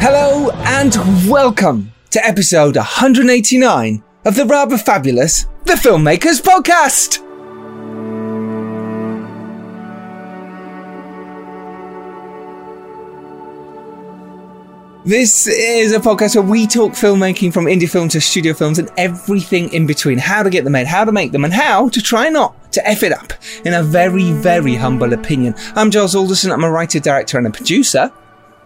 Hello and welcome to episode 189 of the rather fabulous The Filmmakers Podcast. This is a podcast where we talk filmmaking from indie film to studio films and everything in between. How to get them made, how to make them, and how to try not to F it up, in a very, very humble opinion. I'm Giles Alderson. I'm a writer, director, and a producer.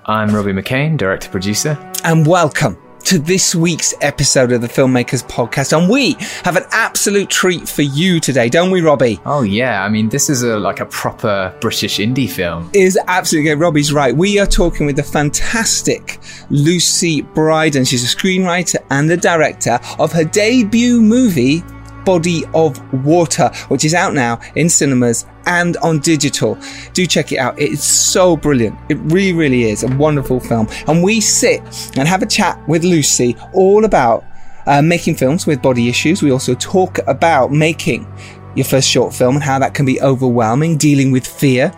I'm Robbie McCain, director producer. And welcome to this week's episode of the Filmmakers Podcast. And we have an absolute treat for you today, don't we, Robbie? Oh yeah, I mean this is a like a proper British indie film. Is absolutely good. Robbie's right. We are talking with the fantastic Lucy Brydon. She's a screenwriter and the director of her debut movie, Body of Water, which is out now in cinemas and on digital. Do check it out. It's so brilliant. It really, really is a wonderful film. And we sit and have a chat with Lucy all about uh, making films with body issues. We also talk about making your first short film and how that can be overwhelming, dealing with fear,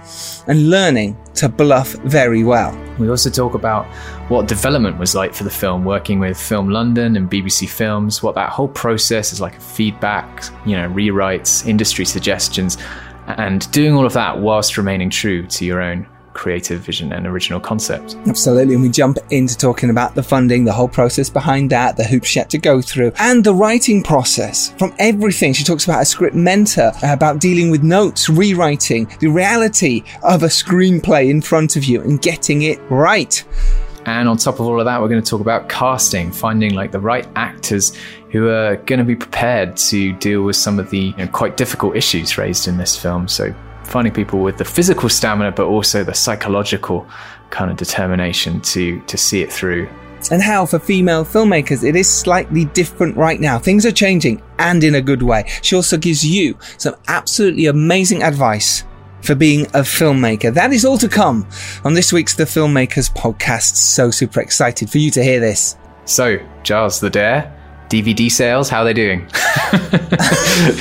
and learning to bluff very well. We also talk about what development was like for the film, working with Film London and BBC Films, what that whole process is like feedback, you know, rewrites, industry suggestions, and doing all of that whilst remaining true to your own creative vision and original concept. Absolutely. And we jump into talking about the funding, the whole process behind that, the hoops she had to go through, and the writing process from everything. She talks about a script mentor, about dealing with notes, rewriting, the reality of a screenplay in front of you and getting it right. And on top of all of that, we're going to talk about casting, finding like the right actors who are going to be prepared to deal with some of the you know, quite difficult issues raised in this film. So finding people with the physical stamina, but also the psychological kind of determination to to see it through. And how for female filmmakers it is slightly different right now. Things are changing and in a good way. She also gives you some absolutely amazing advice for being a filmmaker. That is all to come on this week's The Filmmakers podcast. So super excited for you to hear this. So, Giles the Dare, DVD sales, how are they doing?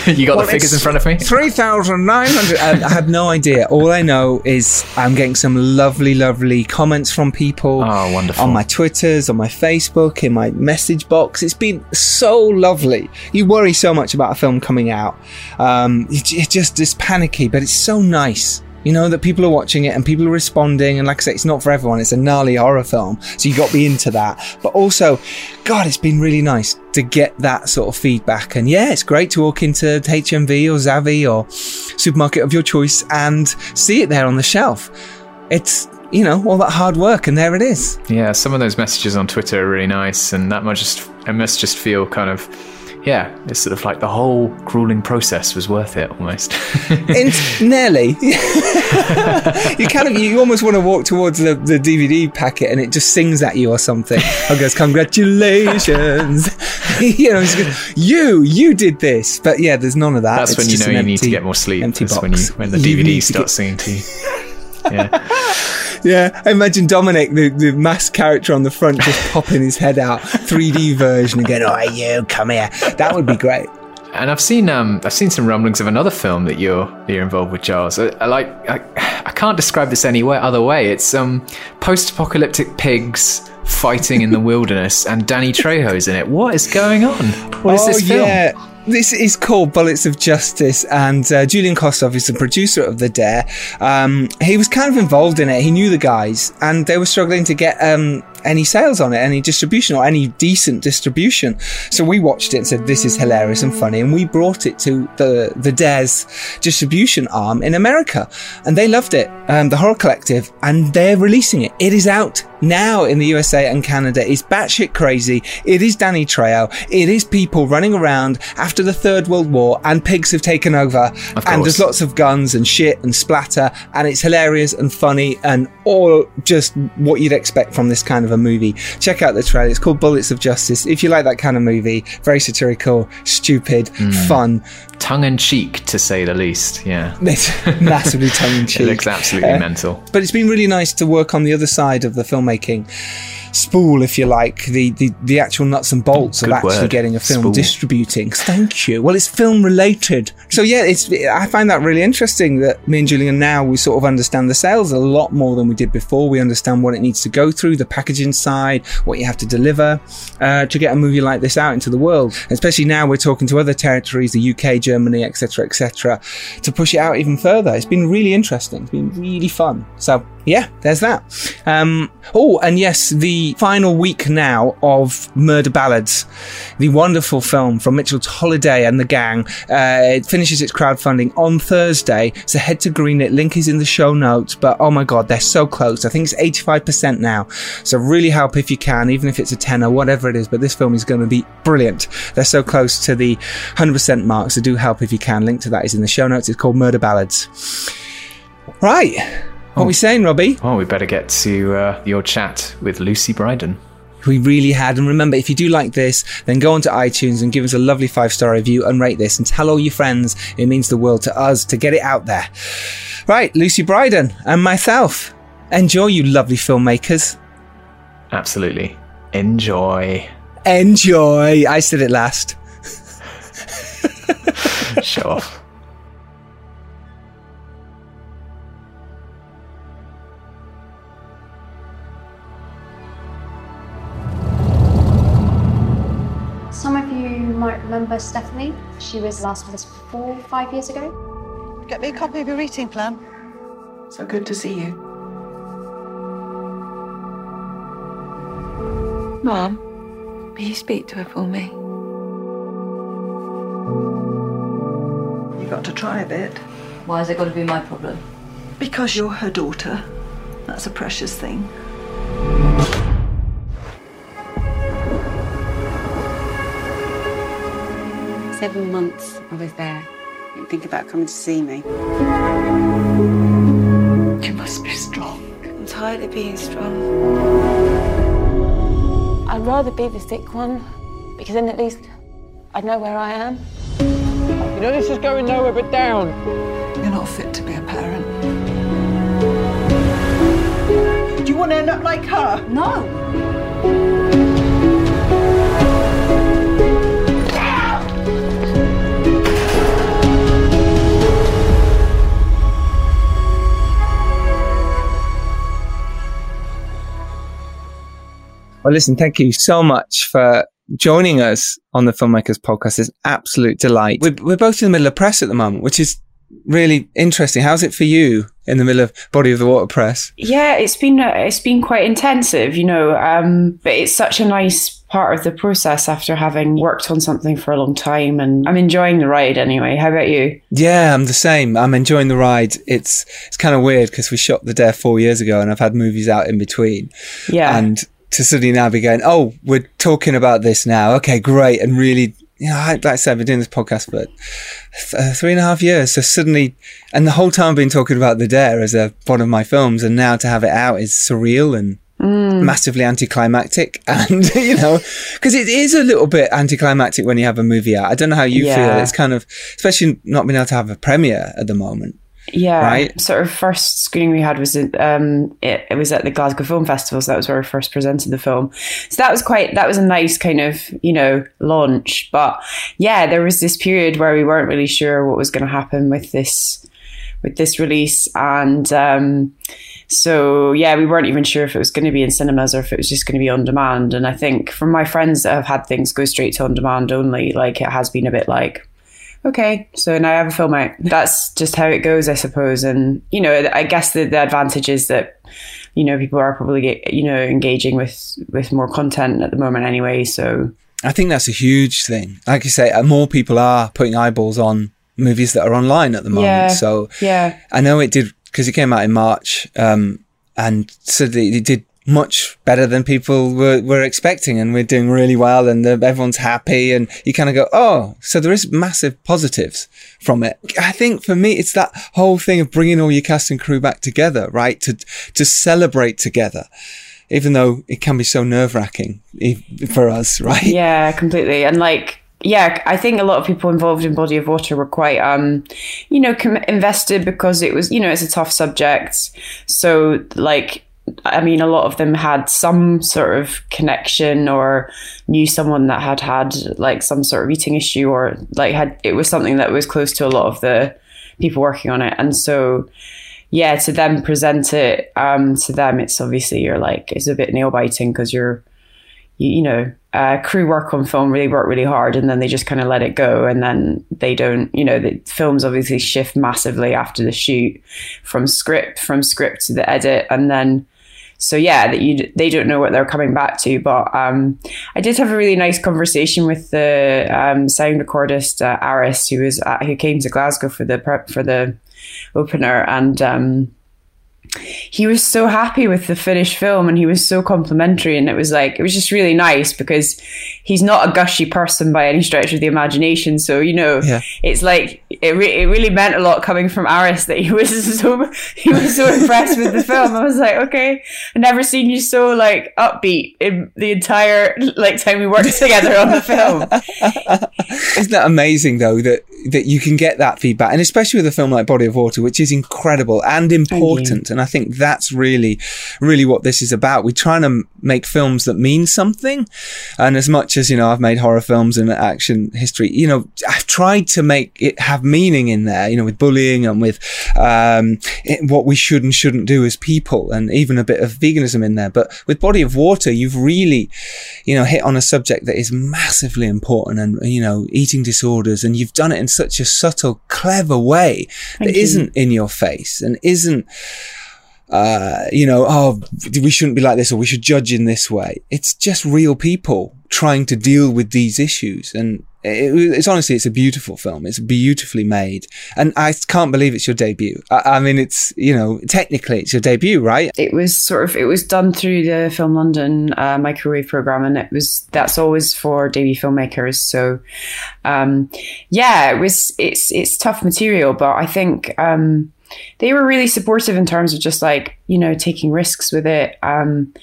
you got well, the figures in front of me? 3,900. Um, I have no idea. All I know is I'm getting some lovely, lovely comments from people. Oh, wonderful. On my Twitters, on my Facebook, in my message box. It's been so lovely. You worry so much about a film coming out. Um, it just is panicky, but it's so nice you know, that people are watching it and people are responding. And like I say, it's not for everyone. It's a gnarly horror film. So you got to be into that. But also, God, it's been really nice to get that sort of feedback. And yeah, it's great to walk into HMV or Zavvi or supermarket of your choice and see it there on the shelf. It's, you know, all that hard work and there it is. Yeah, some of those messages on Twitter are really nice. And that must just, it must just feel kind of, yeah, it's sort of like the whole grueling process was worth it almost. it's nearly. you kind of, you almost want to walk towards the, the DVD packet and it just sings at you or something. Or goes, congratulations. you know, you, you did this. But yeah, there's none of that. That's it's when you know you empty, need to get more sleep. Empty box. When, you, when the DVD starts get... singing to you. Yeah. Yeah, I imagine Dominic, the, the masked character on the front, just popping his head out, 3D version, and going, "Oh, you come here." That would be great. And I've seen um, I've seen some rumblings of another film that you're you're involved with, Giles. I, I like I, I, can't describe this any way, other way. It's um, post-apocalyptic pigs fighting in the wilderness, and Danny Trejo's in it. What is going on? What is oh, this film? Yeah. This is called Bullets of Justice, and uh, Julian Kossoff is the producer of The Dare. Um, he was kind of involved in it. He knew the guys, and they were struggling to get um, any sales on it, any distribution or any decent distribution. So we watched it and said, this is hilarious and funny. And we brought it to the, the Dares distribution arm in America and they loved it. Um, the Horror Collective and they're releasing it. It is out now in the USA and Canada. It's batshit crazy. It is Danny Trejo. It is people running around after the Third World War and pigs have taken over and there's lots of guns and shit and splatter and it's hilarious and funny and all just what you'd expect from this kind of a movie. Check out the trailer. It's called Bullets of Justice. If you like that kind of movie, very satirical, stupid, mm. fun. Tongue in cheek, to say the least. Yeah. It's massively tongue in cheek. it looks absolutely uh, mental. But it's been really nice to work on the other side of the filmmaking spool, if you like, the, the, the actual nuts and bolts Good of actually word. getting a film Spool. distributing. Thank you. Well, it's film related. So yeah, it's I find that really interesting that me and Julian now we sort of understand the sales a lot more than we did before. We understand what it needs to go through, the packaging side, what you have to deliver uh, to get a movie like this out into the world. Especially now we're talking to other territories, the UK, Germany, etc., etc., to push it out even further. It's been really interesting. It's been really fun. So yeah, there's that. Um, oh, and yes, the final week now of Murder Ballads, the wonderful film from Mitchell Holiday and the gang. Uh, it finishes its crowdfunding on Thursday, so head to Greenlit. Link is in the show notes. But oh my god, they're so close. I think it's 85% now. So really help if you can, even if it's a tenner, whatever it is. But this film is going to be brilliant. They're so close to the 100% mark, so do help if you can. Link to that is in the show notes. It's called Murder Ballads. Right. What are we saying, Robbie? Well, we better get to uh, your chat with Lucy Brydon. We really had. And remember, if you do like this, then go onto iTunes and give us a lovely five star review and rate this and tell all your friends. It means the world to us to get it out there. Right, Lucy Brydon and myself. Enjoy, you lovely filmmakers. Absolutely. Enjoy. Enjoy. I said it last. Show off. Might remember Stephanie. She was last with us four, five years ago. Get me a copy of your eating plan. So good to see you. Mom, will you speak to her for me? You got to try a bit. Why has it got to be my problem? Because you're her daughter. That's a precious thing. Seven months I was there. Didn't think about coming to see me. You must be strong. I'm tired of being strong. I'd rather be the sick one because then at least I'd know where I am. You know this is going nowhere but down. You're not fit to be a parent. Do you want to end up like her? No! Well, listen, thank you so much for joining us on the Filmmakers Podcast. It's absolute delight. We're, we're both in the middle of press at the moment, which is really interesting. How's it for you in the middle of Body of the Water press? Yeah, it's been uh, it's been quite intensive, you know. Um, but it's such a nice part of the process after having worked on something for a long time, and I'm enjoying the ride anyway. How about you? Yeah, I'm the same. I'm enjoying the ride. It's it's kind of weird because we shot the Dare four years ago, and I've had movies out in between. Yeah, And to suddenly now be going, oh, we're talking about this now. Okay, great, and really. You know, like I said, I've been doing this podcast for th- uh, three and a half years. So suddenly, and the whole time I've been talking about The Dare as a, one of my films, and now to have it out is surreal and massively anticlimactic. And, you know, because it is a little bit anticlimactic when you have a movie out. I don't know how you feel. It's kind of, especially not being able to have a premiere at the moment. Yeah. right. Sort of first screening we had was um, it, it was at the Glasgow Film Festival, so that was where we first presented the film. So that was quite that was a nice kind of you know launch. But yeah, there was this period where we weren't really sure what was going to happen with this with this release and. Um, so yeah, we weren't even sure if it was going to be in cinemas or if it was just going to be on demand. And I think from my friends that have had things go straight to on demand only, like it has been a bit like, okay, so now I have a film out. That's just how it goes, I suppose. And you know, I guess the, the advantage is that you know people are probably you know engaging with with more content at the moment anyway. So I think that's a huge thing. Like you say, uh, more people are putting eyeballs on movies that are online at the moment. Yeah. So yeah, I know it did because it came out in March, um, and so it did much better than people were, were expecting, and we're doing really well, and the, everyone's happy, and you kind of go, oh, so there is massive positives from it. I think for me, it's that whole thing of bringing all your cast and crew back together, right? To to celebrate together. Even though it can be so nerve wracking for us, right? yeah, completely. And like, yeah, I think a lot of people involved in Body of Water were quite, um, you know, com- invested because it was, you know, it's a tough subject. So, like, I mean, a lot of them had some sort of connection or knew someone that had had like some sort of eating issue or like had it was something that was close to a lot of the people working on it. And so, yeah, to then present it um, to them, it's obviously you're like it's a bit nail biting because you're you, you know uh, crew work on film really work really hard and then they just kind of let it go and then they don't you know the films obviously shift massively after the shoot from script from script to the edit and then so yeah that you they don't know what they're coming back to but um, I did have a really nice conversation with the um, sound recordist uh, Aris who was at, who came to Glasgow for the for the opener and um, he was so happy with the finished film and he was so complimentary and it was like it was just really nice because he's not a gushy person by any stretch of the imagination. So you know Yeah. it's like it, re- it really meant a lot coming from Aris that he was so he was so impressed with the film. I was like okay. I've never seen you so like upbeat in the entire like time we worked together on the film. Isn't that amazing though that that you can get that feedback, and especially with a film like Body of Water, which is incredible and important. And I think that's really, really what this is about. We're trying to m- um, make films that mean something, and as much as you know, I've made horror films and action history. You know, I've tried to make it have meaning in there. You know, with bullying and with um, it, what we should and shouldn't do as people, and even a bit of veganism in there. But with Body of Water, you've really, you know, hit on a subject that is massively important, and you know, eating disorders, and you've done it in such a subtle, clever way that you. not in your face and isn't. Uh, you know, oh, we shouldn't be like this, or we should judge in this way. It's just real people trying to deal with these issues, and it, it's honestly, it's a beautiful film. It's beautifully made, and I can't believe it's your debut. I, I mean, it's you know, technically, it's your debut, right? it was sort of it was done through the Film London uh, microwave program, and it was that's always for debut filmmakers. So, um, yeah, it was it's it's tough material, but I think um, they were really supportive in terms of just like you know taking risks with it. Um,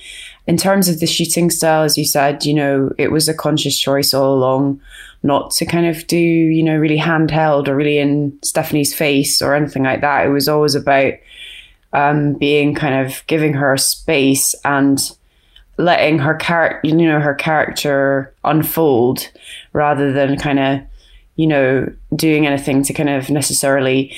in terms of the shooting style, as you said, you know, it was a conscious choice all along not to kind of do, you know, really handheld or really in Stephanie's face or anything like that. It was always about um, being kind of giving her space and letting her character, you know, her character unfold rather than kind of, you know, doing anything to kind of necessarily.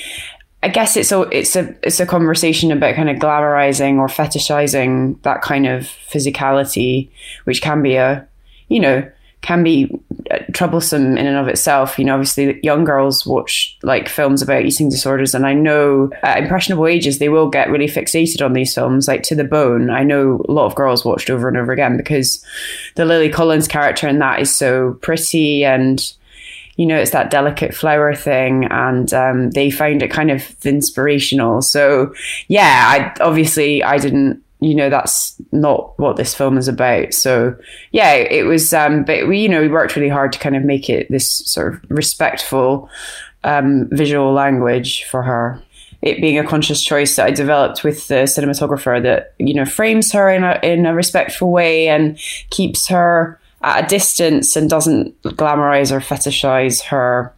I guess it's a it's a it's a conversation about kind of glamorizing or fetishizing that kind of physicality, which can be a, you know, can be uh, troublesome in and of itself. You know, obviously young girls watch like films about eating disorders, and I know at impressionable ages they will get really fixated on these films, like to the bone. I know a lot of girls watched over and over again because the Lily Collins character in that is so pretty and you know, it's that delicate flower thing, and um, they found it kind of inspirational. So, yeah, I obviously I didn't, you know, that's not what this film is about. So, yeah, it was, um, but we, you know, we worked really hard to kind of make it this sort of respectful um, visual language for her. It being a conscious choice that I developed with the cinematographer that you know frames her in a in a respectful way and keeps her at a distance and doesn't glamorize or fetishize her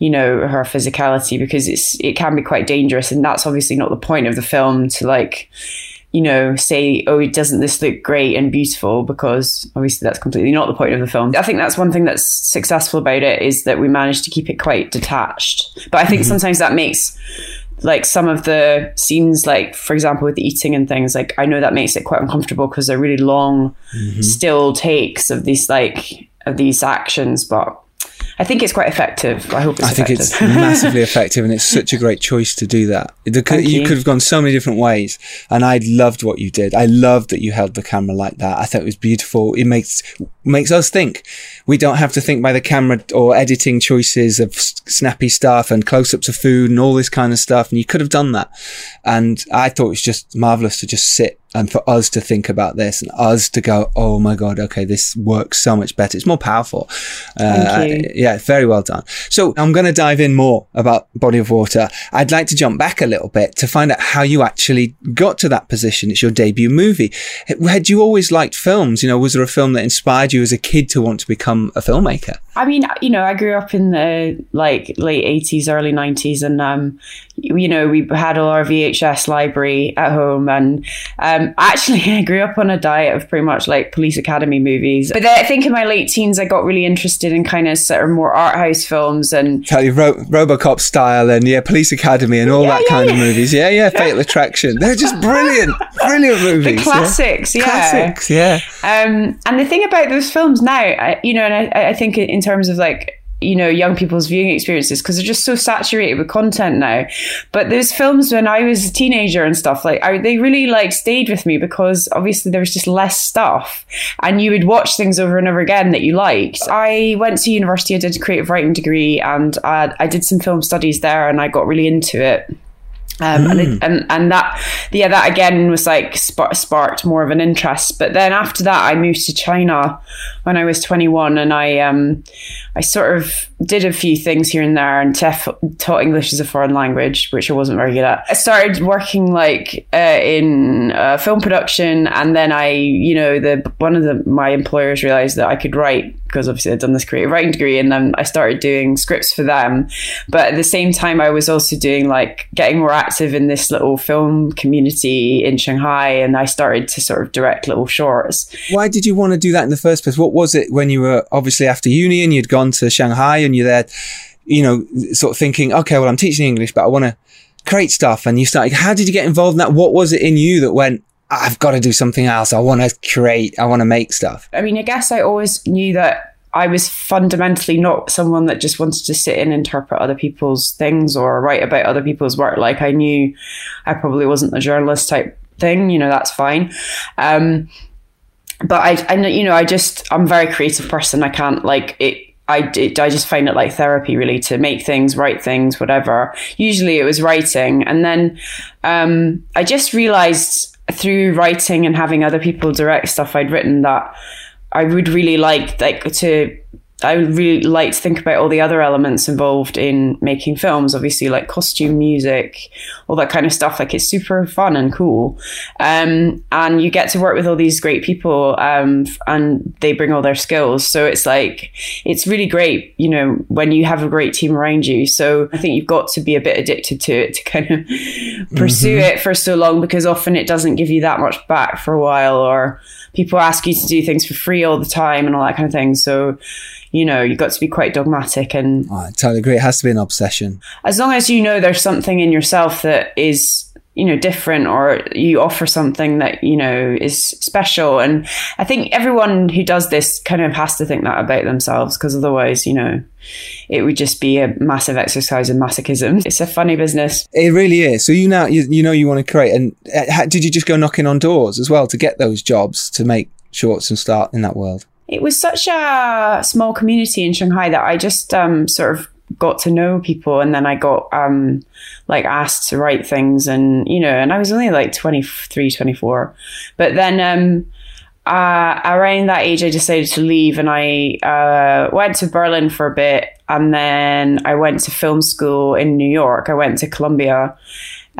you know her physicality because it's it can be quite dangerous. And that's obviously not the point of the film to like you know say oh doesn't this look great and beautiful? Because obviously that's completely not the point of the film. I think that's one thing that's successful about it is that we managed to keep it quite detached. But i think mm-hmm. sometimes that makes like some of the scenes like for example with the eating and things like i know that makes it quite uncomfortable because they're really long mm-hmm. still takes of these like of these actions but i think it's quite effective i hope it's I think effective. it's massively effective, and it's such a great choice to do that. The, you you. could have gone so many different ways, and I loved what you did. I loved that you held the camera like that. I thought it was beautiful. It makes makes us think. We don't have to think by the camera or editing choices of snappy stuff and close ups of food and all this kind of stuff. And you could have done that. And I thought it was just marvelous to just sit and for us to think about this and us to go, oh my god, okay, this works so much better. It's more powerful. Uh, yeah, very well done. So I'm going to dive in more about Body of Water. I'd like to jump back a little bit to find out how you actually got to that position. It's your debut movie. Had you always liked films? You know, was there a film that inspired you as a kid to want to become a filmmaker? I mean, you know, I grew up in the like late eighties, early nineties, and um, you know, we had all our VHS library at home, and um, actually, I grew up on a diet of pretty much like Police Academy movies. But then I think in my late teens, I got really interested in kind of sort of more art house films and Tell you Ro- RoboCop style and yeah, Police Academy and all Yeah, that yeah, kind of movies. Yeah, yeah, Fatal Attraction. They're just brilliant, brilliant movies. the yeah. classics, yeah. Classics, yeah. Um, and the thing about those films now, I, you know, and I, I think in terms of like, you know, young people's viewing experiences, because they're just so saturated with content now. But those films when I was a teenager and stuff, like, I, they really like stayed with me because obviously there was just less stuff, and you would watch things over and over again that you liked. I went to university, I did a creative writing degree, and I, I did some film studies there, and I got really into it. Um, and, it, and and that yeah that again was like spark, sparked more of an interest but then after that I moved to China when I was 21 and I um I sort of did a few things here and there and tef- taught English as a foreign language which I wasn't very good at I started working like uh, in uh, film production and then I you know the one of the my employers realized that I could write because obviously I'd done this creative writing degree and then I started doing scripts for them. But at the same time, I was also doing like getting more active in this little film community in Shanghai and I started to sort of direct little shorts. Why did you want to do that in the first place? What was it when you were obviously after uni and you'd gone to Shanghai and you're there, you know, sort of thinking, okay, well, I'm teaching English, but I want to create stuff. And you started, how did you get involved in that? What was it in you that went, I've got to do something else. I want to create, I want to make stuff. I mean, I guess I always knew that I was fundamentally not someone that just wanted to sit and interpret other people's things or write about other people's work. Like I knew I probably wasn't a journalist type thing, you know, that's fine. Um, but I, I, you know, I just, I'm a very creative person. I can't like it. I, it, I just find it like therapy really to make things, write things, whatever. Usually it was writing. And then um, I just realized through writing and having other people direct stuff I'd written that I would really like like to I really like to think about all the other elements involved in making films, obviously like costume, music, all that kind of stuff. Like it's super fun and cool. Um, and you get to work with all these great people um, and they bring all their skills. So it's like, it's really great, you know, when you have a great team around you. So I think you've got to be a bit addicted to it to kind of pursue it for so long because often it doesn't give you that much back for a while or people ask you to do things for free all the time and all that kind of thing. So, you know, you've got to be quite dogmatic and Oh, I totally agree. It has to be an obsession. as long as you know there's something in yourself that is you know different or you offer something that you know is special and i think everyone who does this kind of has to think that about themselves because otherwise you know it would just be a massive exercise in masochism it's a funny business It really is. So you now, you, you know, you want to create. And uh, did you just go knocking on doors as well to get those jobs to make shorts and start in that world? It was such a small community in Shanghai that I just um, sort of got to know people and then I got um, like asked to write things and you know and I was only like 23 24 but then um, uh, around that age I decided to leave and I uh, went to Berlin for a bit and then I went to film school in New York. I went to Columbia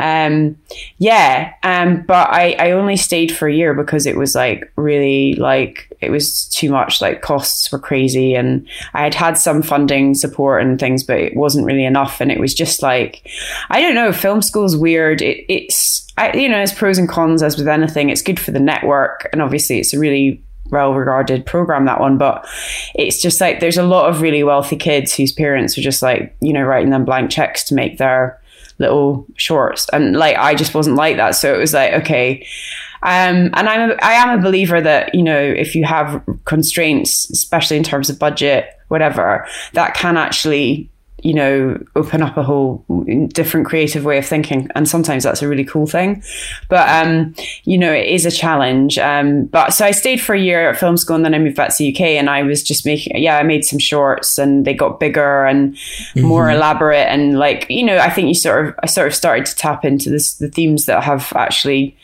um yeah um but i i only stayed for a year because it was like really like it was too much like costs were crazy and i had had some funding support and things but it wasn't really enough and it was just like i don't know film school's weird. It, it's I, you know there's pros and cons as with anything. It's good for the network and obviously it's a really well regarded program that one but it's just like there's a lot of really wealthy kids whose parents are just like you know writing them blank checks to make their little shorts. And like I just wasn't like that. So it was like okay. Um and I'm a, I am a believer that you know if you have constraints especially in terms of budget whatever that can actually you know open up a whole different creative way of thinking. And sometimes that's a really cool thing. But um you know it is a challenge. Um but so I stayed for a year at film school and then I moved back to the UK and I was just making yeah I made some shorts and they got bigger and more elaborate. And like you know I think you sort of I sort of started to tap into this the themes that have actually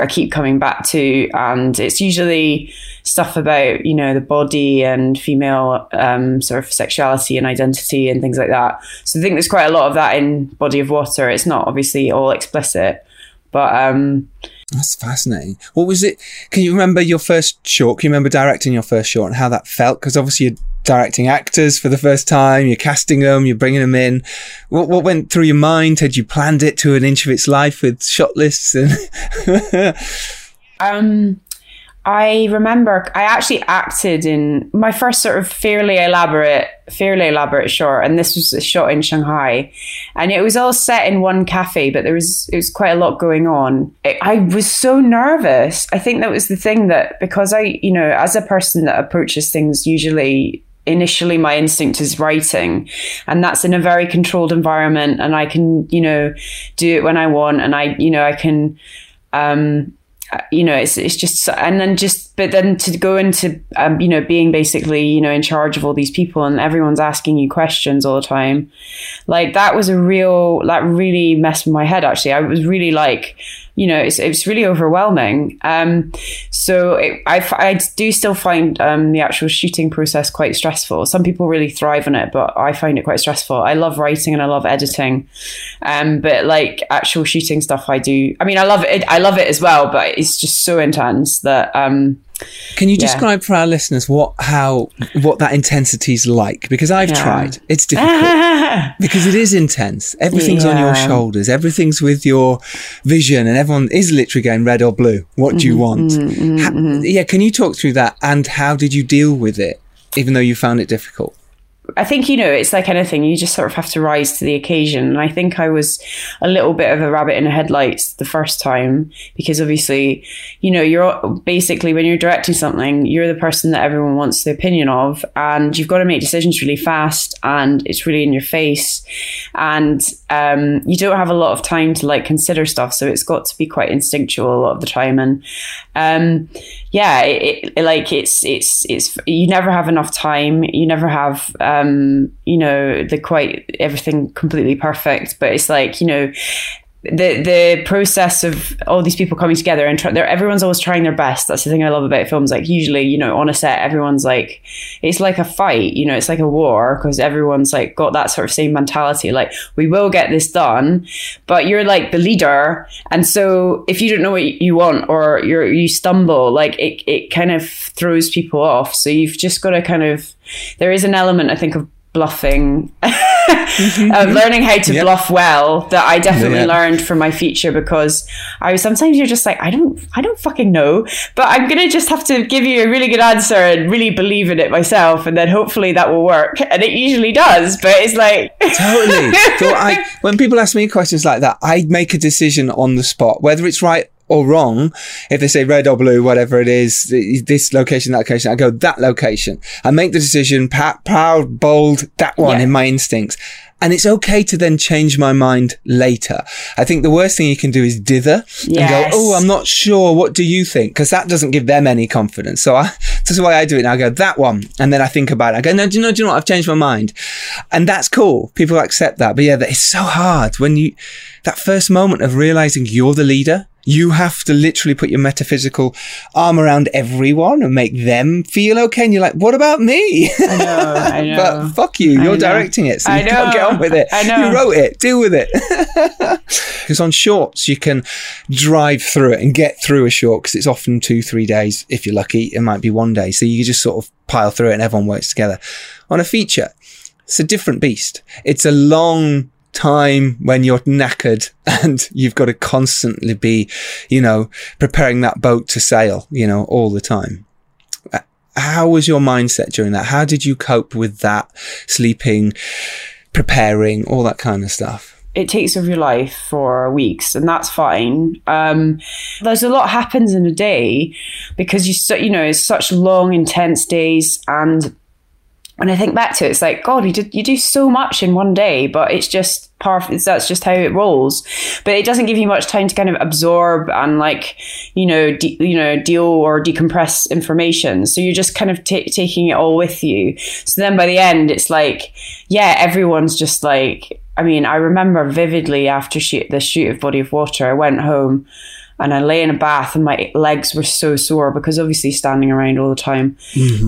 I keep coming back to, and it's usually stuff about you know the body and female um, sort of sexuality and identity and things like that. So I think there's quite a lot of that in Body of Water. It's not obviously all explicit, But um, That's fascinating. What was it? Can you remember your first short? Can you remember directing your first short and how that felt? Because obviously you're directing actors for the first time. You're casting them. You're bringing them in. What what went through your mind? Had you planned it to an inch of its life with shot lists and? Um, I remember I actually acted in my first sort of fairly elaborate, fairly elaborate short, and this was a shot in Shanghai, and it was all set in one cafe, but there was it was quite a lot going on. I I was so nervous. I think that was the thing that because I, you know, as a person that approaches things usually initially my instinct is writing and that's in a very controlled environment and i can you know do it when i want and i you know i can um you know it's it's just and then just but then to go into um, you know being basically you know in charge of all these people and everyone's asking you questions all the time like that was a real that really messed with my head actually. I was really like you know it's, it's really overwhelming. Um so it, I, I do still find um the actual shooting process quite stressful. Some people really thrive on it but i find it quite stressful. I love writing and i love editing. Um but like actual shooting stuff i do i mean i love it i love it as well but it's just so intense that um Can you Yeah. describe for our listeners what how what that intensity's like? Because I've Yeah. tried. It's difficult. because it is intense. Everything's on your shoulders. Everything's with your vision, and everyone is literally going red or blue. What do you Mm-hmm, want? Yeah, can you talk through that and how did you deal with it, even though you found it difficult? I think, you know, it's like anything, you just sort of have to rise to the occasion. And I think I was a little bit of a rabbit in the headlights the first time because obviously, you know, you're basically when you're directing something, you're the person that everyone wants the opinion of, and you've got to make decisions really fast and it's really in your face. And um, you don't have a lot of time to like consider stuff. So it's got to be quite instinctual a lot of the time. And um, yeah, it, it, like it's, it's, it's, you never have enough time. You never have, um, you know, the quite everything completely perfect, but it's like, you know, the the process of all these people coming together and try, everyone's always trying their best. That's the thing I love about films. Like usually, you know, on a set, everyone's like, it's like a fight. You know, it's like a war because everyone's like got that sort of same mentality. Like we will get this done, but you're like the leader, and so if you don't know what you want or you're you stumble, like it it kind of throws people off. So you've just got to kind of there is an element I think of bluffing Mm-hmm. of mm-hmm. learning how to Yep. bluff well that I definitely Yeah. learned from my feature because I was sometimes you're just like I don't I don't fucking know but I'm gonna just have to give you a really good answer and really believe in it myself and then hopefully that will work and it usually does but it's like Totally. so I, when people ask me questions like that, I make a decision on the spot, whether it's right or wrong. If they say red or blue, whatever it is, this location, that location, I go that location. I make the decision, pa- proud, bold, that one Yeah. in my instincts. And it's okay to then change my mind later. I think the worst thing you can do is dither and go, Oh, I'm not sure. What do you think? Because that doesn't give them any confidence. So I, that's why I do it. And I go, that one. And then I think about it. I go, no, do you know, do you know what? I've changed my mind. And that's cool. People accept that. But yeah, it's so hard when you, that first moment of realizing you're the leader. You have to literally put your metaphysical arm around everyone and make them feel okay. And you're like, what about me? I know I know but fuck you. You're directing it. So I you can't get on with it. I know. You wrote it. Deal with it. Because on shorts, you can drive through it and get through a short because it's often two, three days. If you're lucky, it might be one day. So you just sort of pile through it and everyone works together. On a feature, it's a different beast. It's a long time when you're knackered and you've got to constantly be, you know, preparing that boat to sail, you know, all the time. Uh, How was your mindset during that? How did you cope with that? Sleeping, preparing, all that kind of stuff. it takes over your life for weeks and that's fine um, there's a lot happens in a day because you you know it's such long intense days and when I think back to it, it's like God, you did you do so much in one day, but it's just. It's, that's just how it rolls. But it doesn't give you much time to kind of absorb and like you know de- you know deal or decompress information. So you're just kind of ta taking it all with you. So then by the end, it's like yeah, everyone's just like. I mean, I remember vividly after shoot the shoot of Body of Water, I went home and I lay in a bath and my legs were so sore because obviously standing around all the time.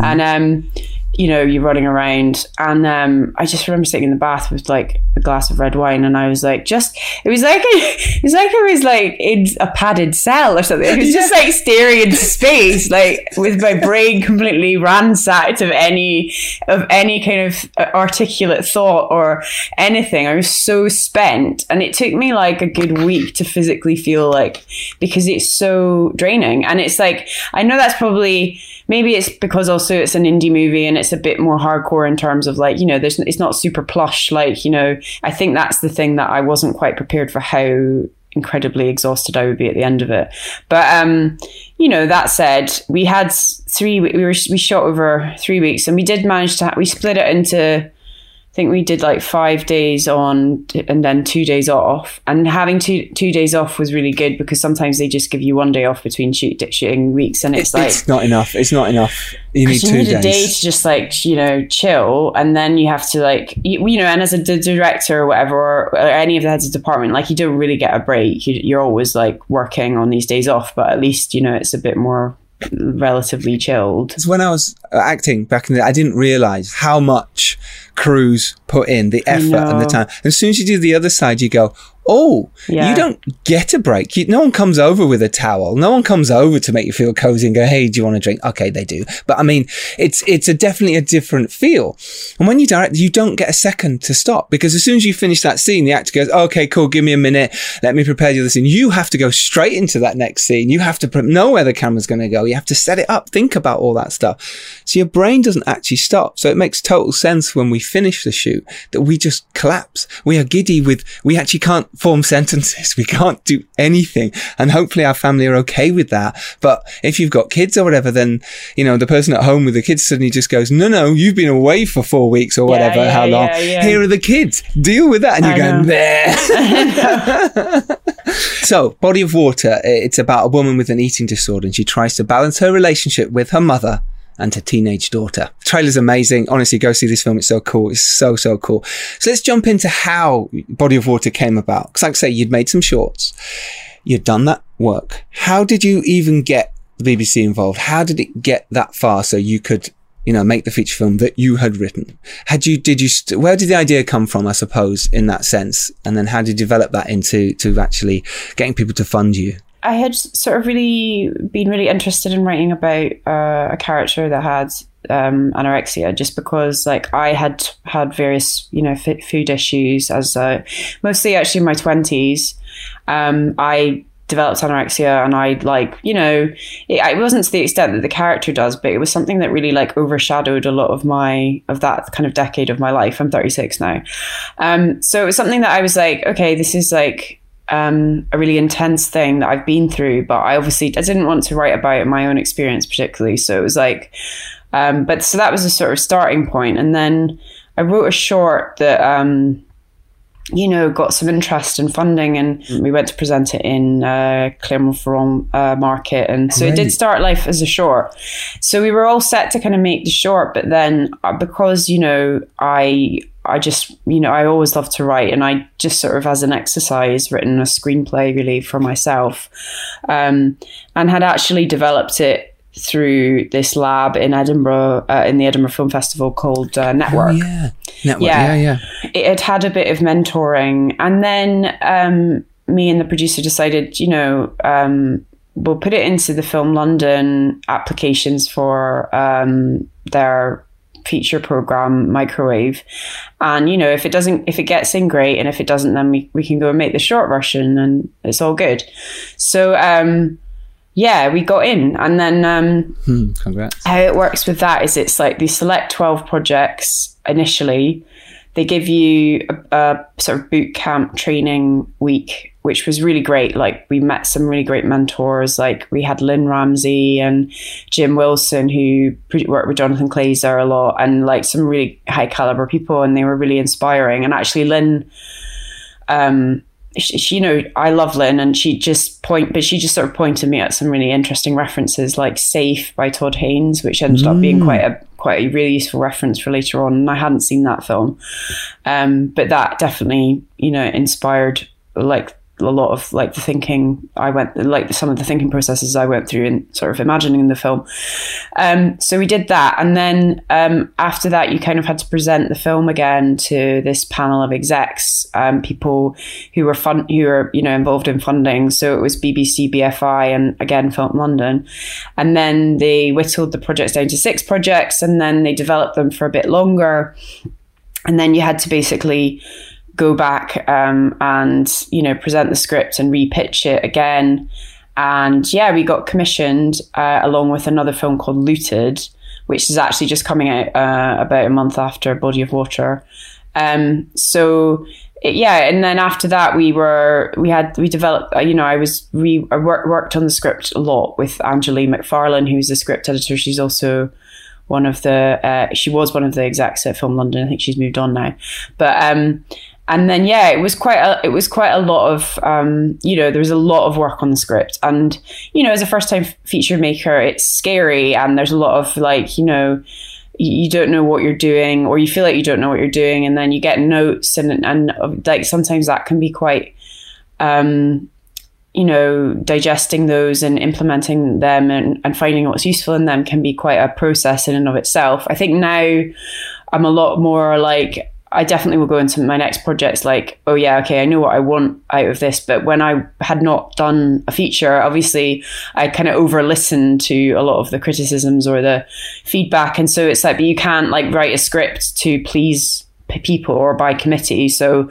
And um, you know, you're running around. And um, I just remember sitting in the bath with like a glass of red wine, and I was like, just it was like it was like I was like in a padded cell or something. It was just like staring into space, like with my brain completely ransacked of any of any kind of articulate thought or anything. I was so spent, and it took me like a good week to physically feel like because it's so draining, and it's like I know that's probably maybe it's because also it's an indie movie and it's a bit more hardcore in terms of like you know there's it's not super plush like you know I think that's the thing that I wasn't quite prepared for how incredibly exhausted I would be at the end of it. But um, you know, that said, we had three. We were we shot over three weeks, and we did manage to. we split it into I think we did like five days on and then two days off. And having two two days off was really good because sometimes they just give you one day off between shoot, shooting weeks, and it's, It's, like it's not enough. It's not enough. You need you two need a day to just like you know chill, and then you have to like you, you know, and as a d- director or whatever, or, or any of the heads of department, like you don't really get a break. You, you're always like working on these days off, but at least you know it's a bit more relatively chilled. When I was acting back in the, I didn't realize how much crews put in the effort and the time. And as soon as you do the other side, you go, oh, Yeah. you don't get a break. You, no one comes over with a towel. No one comes over to make you feel cozy and go, hey, do you want a drink? Okay, they do. But I mean, it's it's a definitely a different feel. And when you direct, you don't get a second to stop because as soon as you finish that scene, the actor goes, okay, cool, give me a minute. Let me prepare you the other scene. You have to go straight into that next scene. You have to pre- know where the camera's going to go. You have to set it up, think about all that stuff. So your brain doesn't actually stop. So it makes total sense when we finish the shoot that we just collapse. We are giddy with, we actually can't form sentences. We can't do anything. And hopefully our family are okay with that. But if you've got kids or whatever, then, you know, the person at home with the kids suddenly just goes, no, no, you've been away for four weeks or whatever, yeah, how long. yeah, yeah. Here are the kids. Deal with that. And you're I going, there. so, Body of Water, it's about a woman with an eating disorder and she tries to balance her relationship with her mother and her teenage daughter. The trailer's amazing. Honestly, go see this film. It's so cool. It's so, so cool. So let's jump into how Body of Water came about. Because like I say, you'd made some shorts. You'd done that work. How did you even get the BBC involved? How did it get that far so you could, you know, make the feature film that you had written? Had you, did you, st- where did the idea come from, I suppose, in that sense? And then how did you develop that into, to actually getting people to fund you? I had sort of really been really interested in writing about uh, a character that had um, anorexia, just because like I had had various you know f- food issues as uh, mostly actually in my twenties. Um, I developed anorexia and I like you know it, it wasn't to the extent that the character does, but it was something that really like overshadowed a lot of my of that kind of decade of my life. I'm 36 now, um, so it was something that I was like, okay, this is like um, a really intense thing that I've been through, but I obviously I didn't want to write about my own experience particularly. So it was like, um, but so that was a sort of starting point, and then I wrote a short that. Um, you know, got some interest and funding, and we went to present it in uh, Clermont-Ferrand uh, market, and so it did start life as a short. So we were all set to kind of make the short, but then uh, because you know I I just you know I always love to write, and I just sort of as an exercise written a screenplay really for myself, um, and had actually developed it through this lab in Edinburgh uh, in the Edinburgh Film Festival called uh, Network Oh, yeah. Network. Yeah. Yeah, yeah. it had had a bit of mentoring and then um, me and the producer decided you know um, we'll put it into the film london applications for um, their feature program microwave and you know if it doesn't if it gets in great and if it doesn't then we, we can go and make the short version and it's all good so um yeah we got in and then um Hmm, congrats. how it works with that is it's like they select 12 projects initially. They give you a, a sort of boot camp training week which was really great. Like we met some really great mentors like we had Lynne Ramsay and jim wilson who worked with jonathan glazer a lot and like some really high caliber people and they were really inspiring. And actually lynn um she, she, you know, I love Lynne, and she just point, but she just sort of pointed me at some really interesting references, like "Safe" by Todd Haynes, which ended up being quite a quite a really useful reference for later on. And I hadn't seen that film, um, but that definitely, you know, inspired like a lot of like the thinking I went, like some of the thinking processes I went through in sort of imagining the film. Um, so we did that, and then um, after that, you kind of had to present the film again to this panel of execs, um, people who were fun, who were you know involved in funding. So it was BBC, BFI, and again Film London, and then they whittled the projects down to six projects, and then they developed them for a bit longer, and then you had to basically go back um, and you know present the script and repitch it again. And yeah, we got commissioned uh, along with another film called Looted, which is actually just coming out uh, about a month after Body of Water. Um, so yeah, and then after that, we were we had we developed. Uh, you know, I was we I work, worked on the script a lot with Anjali McFarlane, who's the script editor. She's also one of the uh, she was one of the execs at Film London. I think she's moved on now, but um, and then yeah, it was quite a, it was quite a lot of um, you know there was a lot of work on the script, and you know as a first time feature maker, it's scary, and there's a lot of like you know you don't know what you're doing, or you feel like you don't know what you're doing, and then you get notes, and and like sometimes that can be quite. Um, you know, digesting those and implementing them and, and finding what's useful in them can be quite a process in and of itself. I think now I'm a lot more like I definitely will go into my next projects like, oh yeah, okay, I know what I want out of this. But when I had not done a feature, obviously I kind of over listened to a lot of the criticisms or the feedback. And so it's like, but you can't like write a script to please people or by committee. So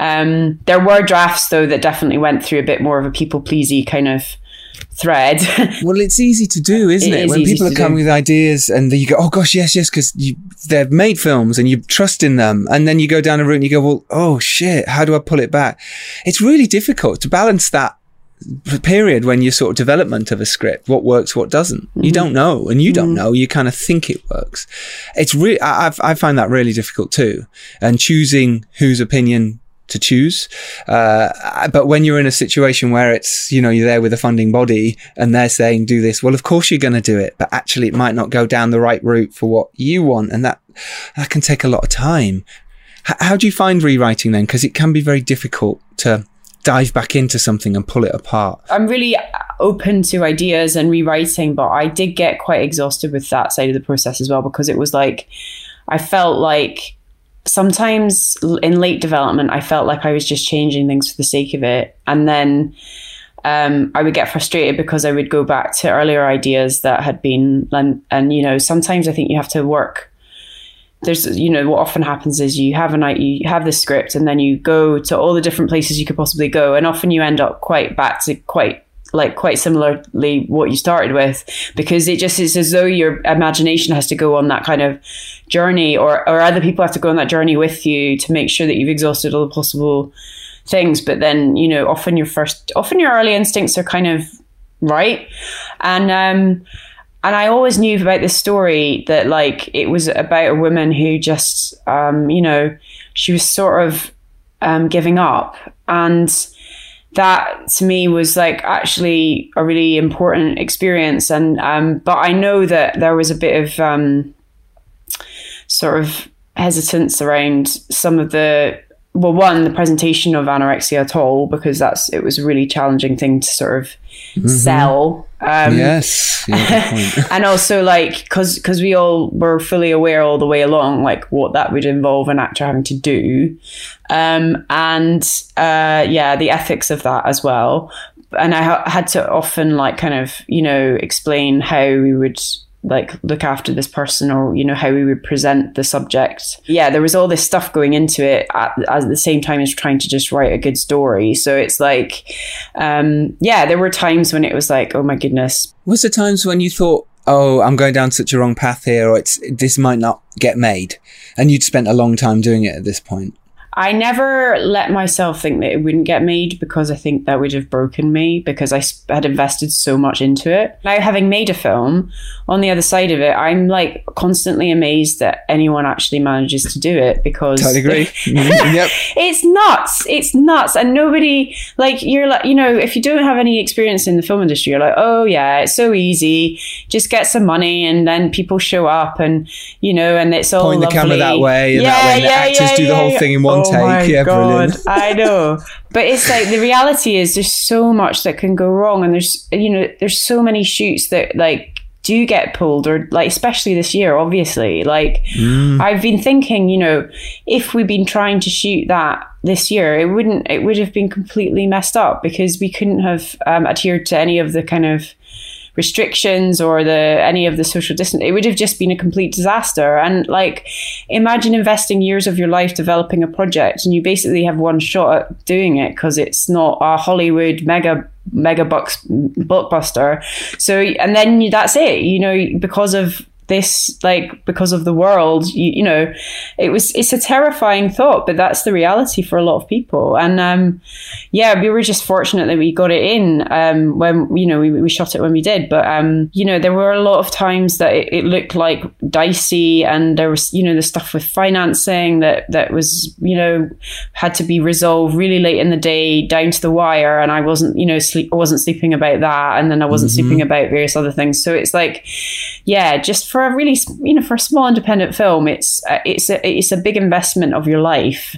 um, there were drafts though that definitely went through a bit more of a people pleasy kind of thread. well, it's easy to do, isn't it? it? When people are coming do. with ideas and you go, oh gosh, yes, yes, because they've made films and you trust in them. And then you go down a route and you go, well, oh shit, how do I pull it back? It's really difficult to balance that period when you're sort of development of a script what works what doesn't mm-hmm. you don't know and you don't mm-hmm. know you kind of think it works it's really I, I find that really difficult too and choosing whose opinion to choose. Uh, but when you're in a situation where it's, you know, you're there with a funding body and they're saying do this, well, of course you're going to do it, but actually it might not go down the right route for what you want. And that, that can take a lot of time. H- how do you find rewriting then? Because it can be very difficult to dive back into something and pull it apart. I'm really open to ideas and rewriting, but I did get quite exhausted with that side of the process as well because it was like, I felt like sometimes in late development, I felt like I was just changing things for the sake of it. And then um, I would get frustrated because I would go back to earlier ideas that had been, and, and, you know, sometimes I think you have to work. There's, you know, what often happens is you have a night, you have the script, and then you go to all the different places you could possibly go, and often you end up quite back to quite like quite similarly what you started with because it just is as though your imagination has to go on that kind of journey or or other people have to go on that journey with you to make sure that you've exhausted all the possible things. But then you know often your first often your early instincts are kind of right. And um and I always knew about this story that like it was about a woman who just um you know she was sort of um giving up. And that to me was like actually a really important experience. And um, but I know that there was a bit of um, sort of hesitance around some of the well, one, the presentation of anorexia at all, because that's it was a really challenging thing to sort of mm-hmm. sell. Um, yes, yeah, and also like because because we all were fully aware all the way along, like what that would involve an actor having to do, um, and uh, yeah, the ethics of that as well. And I ha- had to often like kind of you know explain how we would like look after this person or you know how we would present the subject. Yeah there was all this stuff going into it at, at the same time as trying to just write a good story. So it's like um yeah there were times when it was like oh my goodness. Was there times when you thought oh i'm going down such a wrong path here or it's this might not get made? And you'd spent a long time doing it at this point I never let myself think that it wouldn't get made because I think that would have broken me because I had invested so much into it. Now, having made a film, on the other side of it, I'm like constantly amazed that anyone actually manages to do it because. I agree. Mm-hmm. yep. It's nuts. It's nuts. And nobody, like, you're like, you know, if you don't have any experience in the film industry, you're like, oh, yeah, it's so easy. Just get some money and then people show up and, you know, and it's all. Point lovely. the camera that way and yeah, that way. And yeah, the actors yeah, do the whole thing in one take. Oh my yeah, God, brilliant. I know. But it's like the reality is there's so much that can go wrong and there's you know, there's so many shoots that like do get pulled or like especially this year obviously like i've been thinking you know if we'd been trying to shoot that this year it wouldn't it would have been completely messed up because we couldn't have um, adhered to any of the kind of restrictions or the any of the social distance it would have just been a complete disaster. And like imagine investing years of your life developing a project and you basically have one shot at doing it because it's not a hollywood mega mega bucks blockbuster. So and then that's it you know because of this like because of the world you, you know it was it's a terrifying thought but that's the reality for a lot of people. And um yeah we were just fortunate that we got it in um when you know we, we shot it when we did. But um you know there were a lot of times that it, it looked like dicey and there was you know the stuff with financing that that was you know had to be resolved really late in the day down to the wire and I wasn't you know sleep I wasn't sleeping about that and then I wasn't sleeping about various other things. So it's like yeah just for a really you know for a small independent film it's uh, it's a, it's a big investment of your life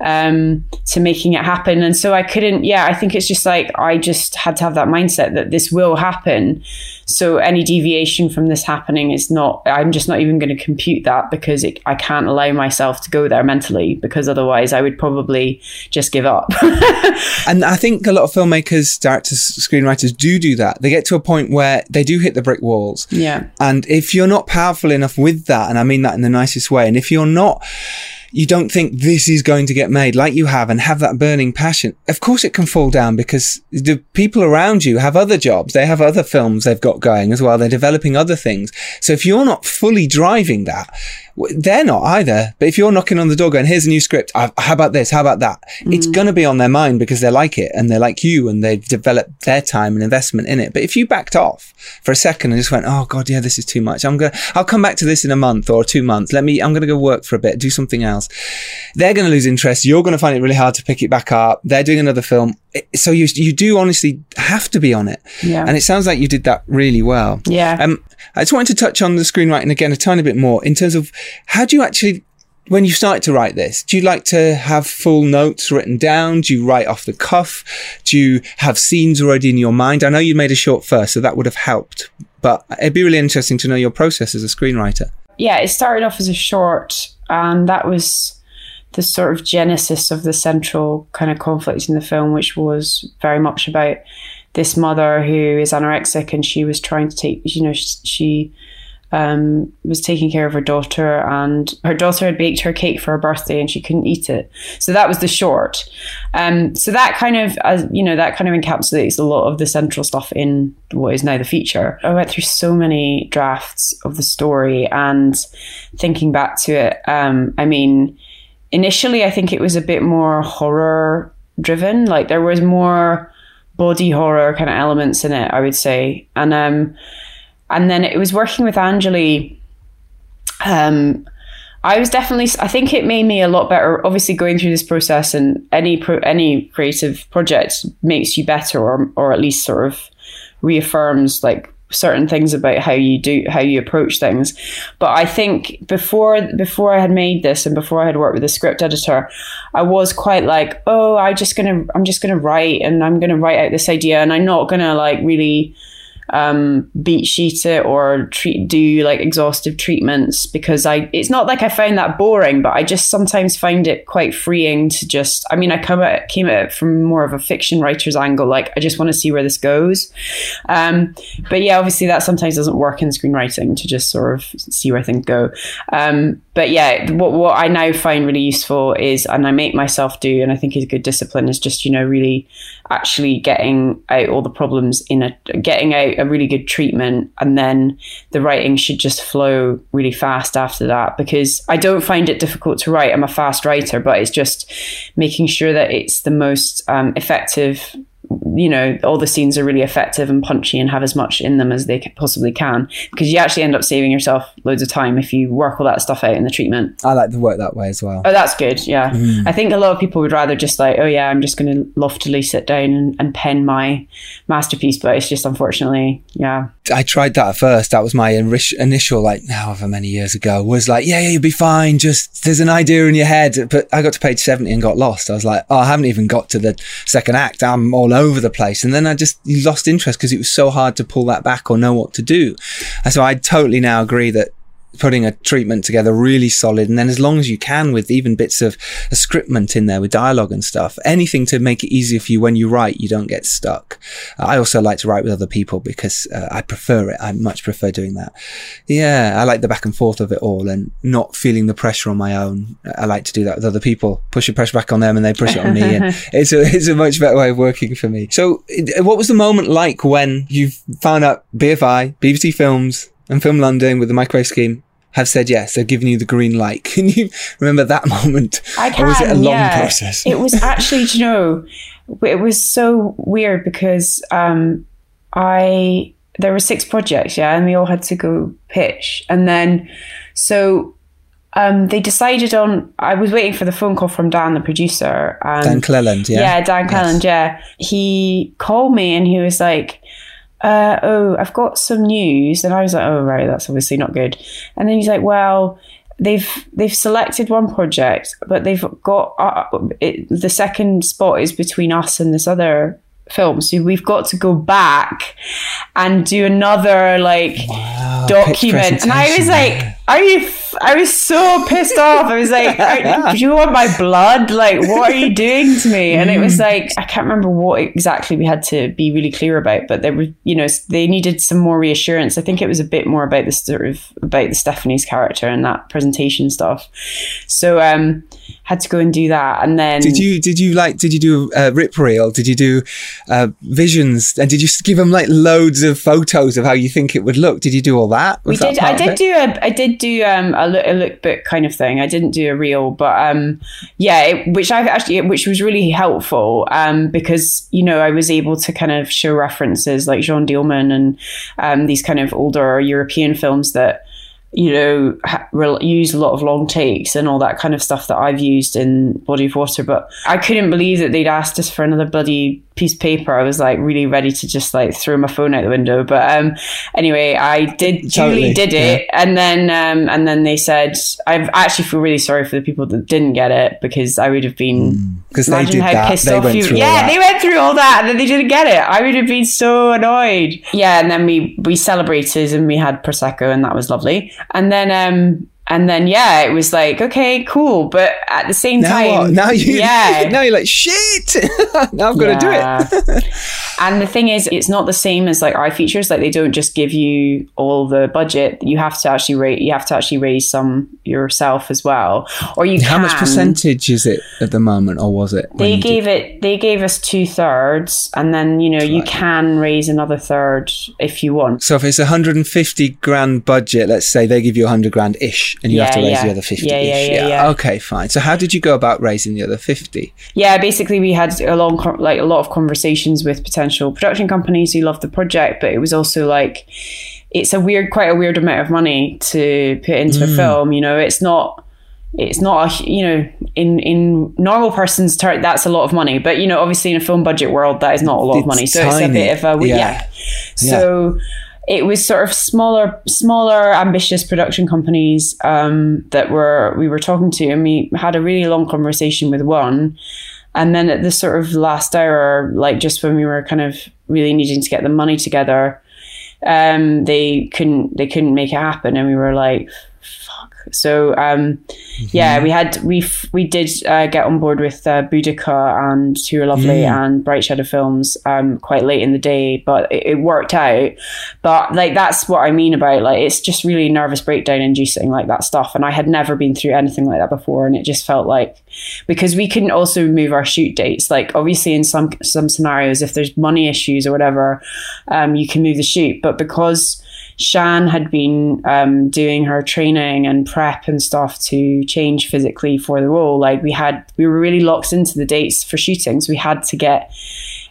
um to making it happen. And so I couldn't yeah I think it's just like I just had to have that mindset that this will happen so any deviation from this happening is not I'm just not even going to compute that because it, I can't allow myself to go there mentally because otherwise I would probably just give up And I think a lot of filmmakers, directors, screenwriters do do that. They get to a point where they do hit the brick walls. yeah And if you're not powerful enough with that, and I mean that in the nicest way, and if you're not, you don't think this is going to get made like you have and have that burning passion, of course it can fall down because the people around you have other jobs. They have other films they've got going as well. They're developing other things. So if you're not fully driving that, they're not either. But if you're knocking on the door going, here's a new script. How about this? How about that? It's mm. going to be on their mind because they like it and they like you and they've developed their time and investment in it. But if you backed off for a second and just went, oh God, yeah, this is too much. I'm going to, I'll come back to this in a month or two months. Let me, I'm going to go work for a bit, do something else. They're going to lose interest. You're going to find it really hard to pick it back up. They're doing another film. So you, you do honestly have to be on it. Yeah. And it sounds like you did that really well. Yeah. Um, I just wanted to touch on the screenwriting again a tiny bit more in terms of how do you actually, when you started to write this, do you like to have full notes written down? Do you write off the cuff? Do you have scenes already in your mind? I know you made a short first, so that would have helped, but it'd be really interesting to know your process as a screenwriter. yeah, it started off as a short, and that was the sort of genesis of the central kind of conflict in the film, which was very much about this mother who is anorexic and she was trying to take, you know, she, um, was taking care of her daughter, and her daughter had baked her cake for her birthday, and she couldn't eat it. So that was the short. Um, so that kind of, as you know, that kind of encapsulates a lot of the central stuff in what is now the feature. I went through so many drafts of the story, and thinking back to it, um, I mean, initially I think it was a bit more horror driven. Like there was more body horror kind of elements in it, I would say, and um and then it was working with Angeli. Um, I was definitely. I think it made me a lot better. Obviously, going through this process and any pro, any creative project makes you better, or or at least sort of reaffirms like certain things about how you do how you approach things. But I think before before I had made this and before I had worked with a script editor, I was quite like, oh, i'm just gonna I'm just gonna write and I'm gonna write out this idea and I'm not gonna like really um, beat sheet it or treat do like exhaustive treatments because I it's not like I found that boring, but I just sometimes find it quite freeing to just I mean I come at came at it from more of a fiction writer's angle, like I just want to see where this goes. Um, but yeah, obviously that sometimes doesn't work in screenwriting to just sort of see where things go. Um, but yeah, what what I now find really useful is, and I make myself do, and I think is good discipline, is just you know really actually getting out all the problems in a getting out a really good treatment, and then the writing should just flow really fast after that. Because I don't find it difficult to write. I'm a fast writer, but it's just making sure that it's the most um, effective you know all the scenes are really effective and punchy and have as much in them as they possibly can because you actually end up saving yourself loads of time if you work all that stuff out in the treatment I like to work that way as well. oh that's good yeah mm. i think a lot of people would rather just like oh yeah i'm just going to loftily sit down and, and pen my masterpiece but it's just unfortunately yeah I tried that at first. That was my initial, like, however many years ago, was like, yeah, yeah, you'll be fine. Just there's an idea in your head. But I got to page 70 and got lost. I was like, oh, I haven't even got to the second act. I'm all over the place. And then I just lost interest because it was so hard to pull that back or know what to do. And so I totally now agree that putting a treatment together really solid. And then as long as you can with even bits of a scriptment in there with dialogue and stuff, anything to make it easier for you when you write, you don't get stuck. Uh, I also like to write with other people because uh, I prefer it. I much prefer doing that. Yeah. I like the back and forth of it all and not feeling the pressure on my own. I like to do that with other people, push the pressure back on them and they push it on me. And it's a, it's a much better way of working for me. So what was the moment like when you found out BFI, BBC Films, and Film London with the microwave scheme have said yes. They've given you the green light. Can you remember that moment? I can. Or was it a long yeah. process? it was actually, you know, it was so weird because um, I there were six projects, yeah, and we all had to go pitch, and then so um, they decided on. I was waiting for the phone call from Dan, the producer. Um, Dan Cleland, yeah, yeah, Dan Cleland, yes. yeah. He called me and he was like uh, oh, I've got some news. And I was like, oh, right, that's obviously not good. And then he's like, well, they've they've selected one project, but they've got uh, it, the second spot is between us and this other film. So we've got to go back and do another like wow, document. And I was like, are you? I was so pissed off. I was like, do you want my blood? Like, what are you doing to me? And it was mm. like, I can't remember what exactly we had to be really clear about, but there were, you know, they needed some more reassurance. I think it was a bit more about the sort of about the Stephanie's character and that presentation stuff. So, um, had to go and do that. And then did you did you like did you do a rip reel? Did you do uh, visions? And did you give them like loads of photos of how you think it would look? Did you do all that? Was we did. I did do a. I did do um, a, look, a lookbook kind of thing. I didn't do a reel, but um, yeah, it, which I actually, which was really helpful um, because you know I was able to kind of show references like Jeanne Dielman and um, these kind of older European films that you know, ha- use a lot of long takes and all that kind of stuff that I've used in Body of Water. But I couldn't believe that they'd asked us for another bloody piece of paper. I was like really ready to just like throw my phone out the window. But um, anyway, I did. Totally, Julie did it, yeah. and then um, and then they said, I actually feel really sorry for the people that didn't get it because I would have been because mm, they did that. They went you. through yeah, they went through all that, and then they didn't get it. I would have been so annoyed. Yeah, and then we we celebrated and we had prosecco, and that was lovely. And then um, and then yeah, it was like okay, cool. But at the same now time, what? now you yeah, now you're like shit. now I've got yeah. to do it. and the thing is, it's not the same as like iFeatures. Like they don't just give you all the budget. You have to actually raise. You have to actually raise some yourself as well, or you. How can. much percentage is it at the moment, or was it? They gave did? it. They gave us two thirds, and then you know right. you can raise another third if you want. So if it's a 150 grand budget, let's say they give you 100 grand ish and you yeah, have to raise yeah. the other 50 yeah, yeah, yeah, yeah, Okay, fine. So how did you go about raising the other 50? Yeah, basically we had a long, like a lot of conversations with potential production companies who loved the project, but it was also like, it's a weird, quite a weird amount of money to put into mm. a film. You know, it's not, it's not a, you know in in normal person's term that's a lot of money but you know obviously in a film budget world that is not a lot it's of money so tiny. it's a bit of a yeah, yeah. so it was sort of smaller, smaller, ambitious production companies um, that were we were talking to, and we had a really long conversation with one. And then at the sort of last hour, like just when we were kind of really needing to get the money together, um, they couldn't they couldn't make it happen, and we were like, so um, mm-hmm. yeah, we had we we did uh, get on board with uh, Boudica and Who Are Lovely mm. and Bright Shadow Films um, quite late in the day, but it, it, worked out. But like that's what I mean about like it's just really nervous breakdown inducing like that stuff, and I had never been through anything like that before, and it just felt like because we couldn't also move our shoot dates. Like obviously in some some scenarios, if there's money issues or whatever, um, you can move the shoot, but because Shan had been um, doing her training and prep and stuff to change physically for the role. Like we had, we were really locked into the dates for shootings. We had to get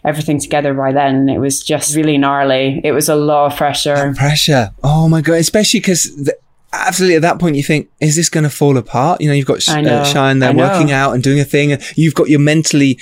everything together by then. It was just really gnarly. It was a lot of pressure. pressure. Oh my God. Especially because absolutely at that point you think, is this going to fall apart? You know, you've got Sh- know. uh, Shan there working out and doing a thing, and you've got your mentally.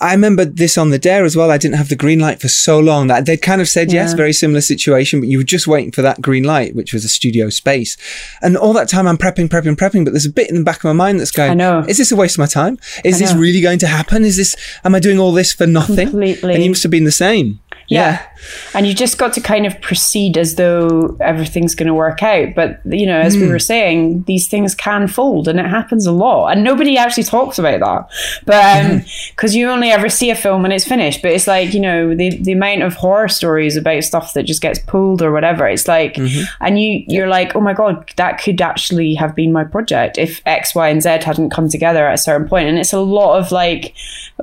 I remember this on the dare as well. I didn't have the green light for so long that they'd kind of said yes, very similar situation, but you were just waiting for that green light, which was a studio space. And all that time I'm prepping, prepping, prepping, but there's a bit in the back of my mind that's going, I know. is this a waste of my time? Is this really going to happen? Is this, am I doing all this for nothing? Completely. And you must have been the same. yeah. And you just got to kind of proceed as though everything's going to work out. But, you know, as we Hmm. were saying, these things can fold and it happens a lot. And nobody actually talks about that. But, um, hmm. because you only ever see a film when it's finished. But it's like, you know, the, the amount of horror stories about stuff that just gets pulled or whatever. It's like, mm-hmm. and you, you're like, oh my God, that could actually have been my project if X, Y, and Z hadn't come together at a certain point. And it's a lot of like,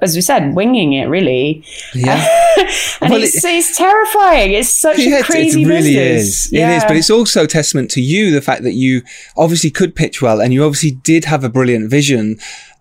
as we said, winging it really. Yeah. and Well, it's, it's terrifying. It's such Yeah, a it- crazy it really business. is. It is, but it's also testament to you the fact that you obviously could pitch well, and you obviously did have a brilliant vision.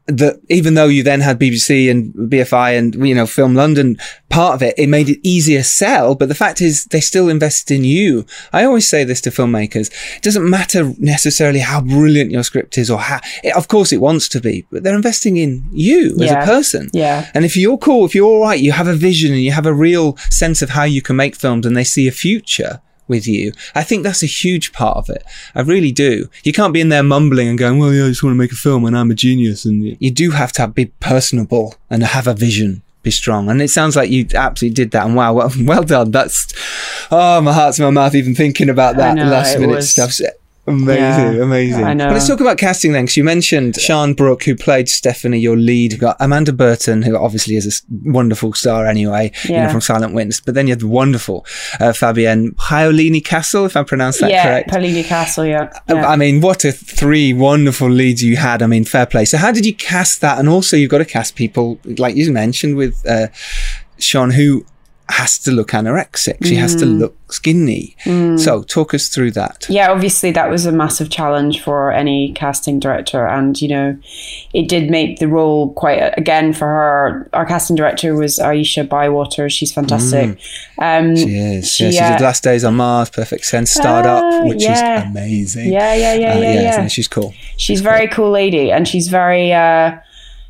That even though you then had BBC and BFI and you know Film London part of it, it made it easier sell. But the fact is, they still invested in you. I always say this to filmmakers: it doesn't matter necessarily how brilliant your script is, or how. It, of course, it wants to be, but they're investing in you as a person. Yeah. And if you're cool, if you're all right, you have a vision and you have a real sense of how you can make films and they see a future with you. I think that's a huge part of it. I really do. You can't be in there mumbling and going, well, yeah, I just want to make a film and I'm a genius. And you do have to be personable and have a vision. Be strong, and it sounds like you absolutely did that. And wow, well, well done. That's oh, my heart's in my mouth even thinking about that know, last minute was- stuff. Amazing, Yeah, amazing. I know. Well, let's talk about casting then, because you mentioned Sean Brooke, who played Stephanie, your lead. You've got Amanda Burton, who obviously is a wonderful star anyway, you know, Yeah. from Silent Witness. But then you had the wonderful uh, Fabienne Piolini Castle, if I pronounced that yeah, correct. Piolini Castle, yeah. Uh, yeah. I mean, what a three wonderful leads you had. I mean, fair play. So, how did you cast that? And also, you've got to cast people, like you mentioned with uh, Sean, who has to look anorexic. She has to Mm. look skinny. So, talk us through that. yeah, obviously that was a massive challenge for any casting director, and you know, it did make the role quite. Again, for her, our casting director was Aisha Bywater. She's fantastic. Um, Mm. She is. She, yeah, she uh, did Last Days on Mars, Perfect Sense, Starred Up, Ah, which yeah. is amazing. Yeah, yeah, yeah, Uh, yeah, yeah. isn't? She's cool. she's a very cool lady and she's very uh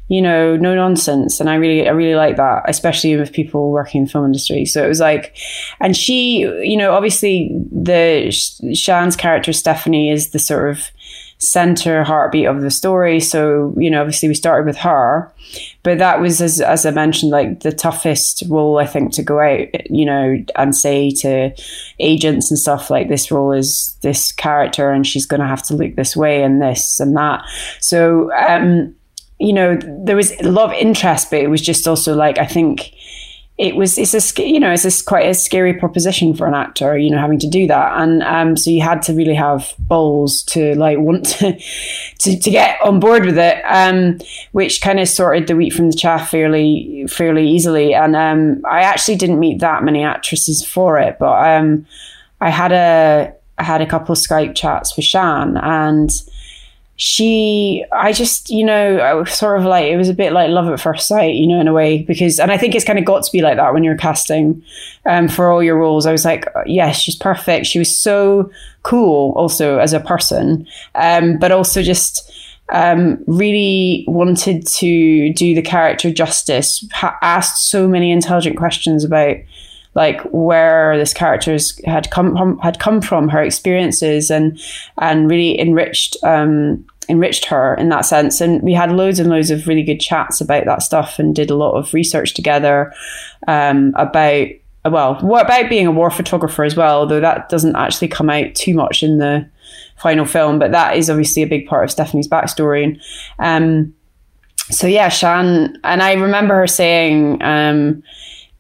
you know no nonsense. And i really i really like that especially with people working in the film industry. So it was like and she you know obviously the shan's character stephanie is the sort of center heartbeat of the story. So you know obviously we started with her but that was as, as i mentioned like the toughest role i think to go out you know and say to agents and stuff like this role is this character and she's going to have to look this way and this and that. So um you know there was a lot of interest but it was just also like i think it was it's a you know it's a, quite a scary proposition for an actor you know having to do that. And um so you had to really have balls to like want to to, to get on board with it um which kind of sorted the wheat from the chaff fairly fairly easily. And um I actually didn't meet that many actresses for it but um I had a I had a couple of Skype chats with Shan and she i just you know i was sort of like it was a bit like love at first sight you know in a way because and i think it's kind of got to be like that when you're casting um, for all your roles. I was like yes she's perfect. She was so cool also as a person um, but also just um, really wanted to do the character justice ha- asked so many intelligent questions about like where this character's had come had come from, her experiences, and and really enriched um, enriched her in that sense. And we had loads and loads of really good chats about that stuff, and did a lot of research together um, about well, what about being a war photographer as well, although that doesn't actually come out too much in the final film, but that is obviously a big part of Stephanie's backstory. And um, so yeah, Shan, and I remember her saying um,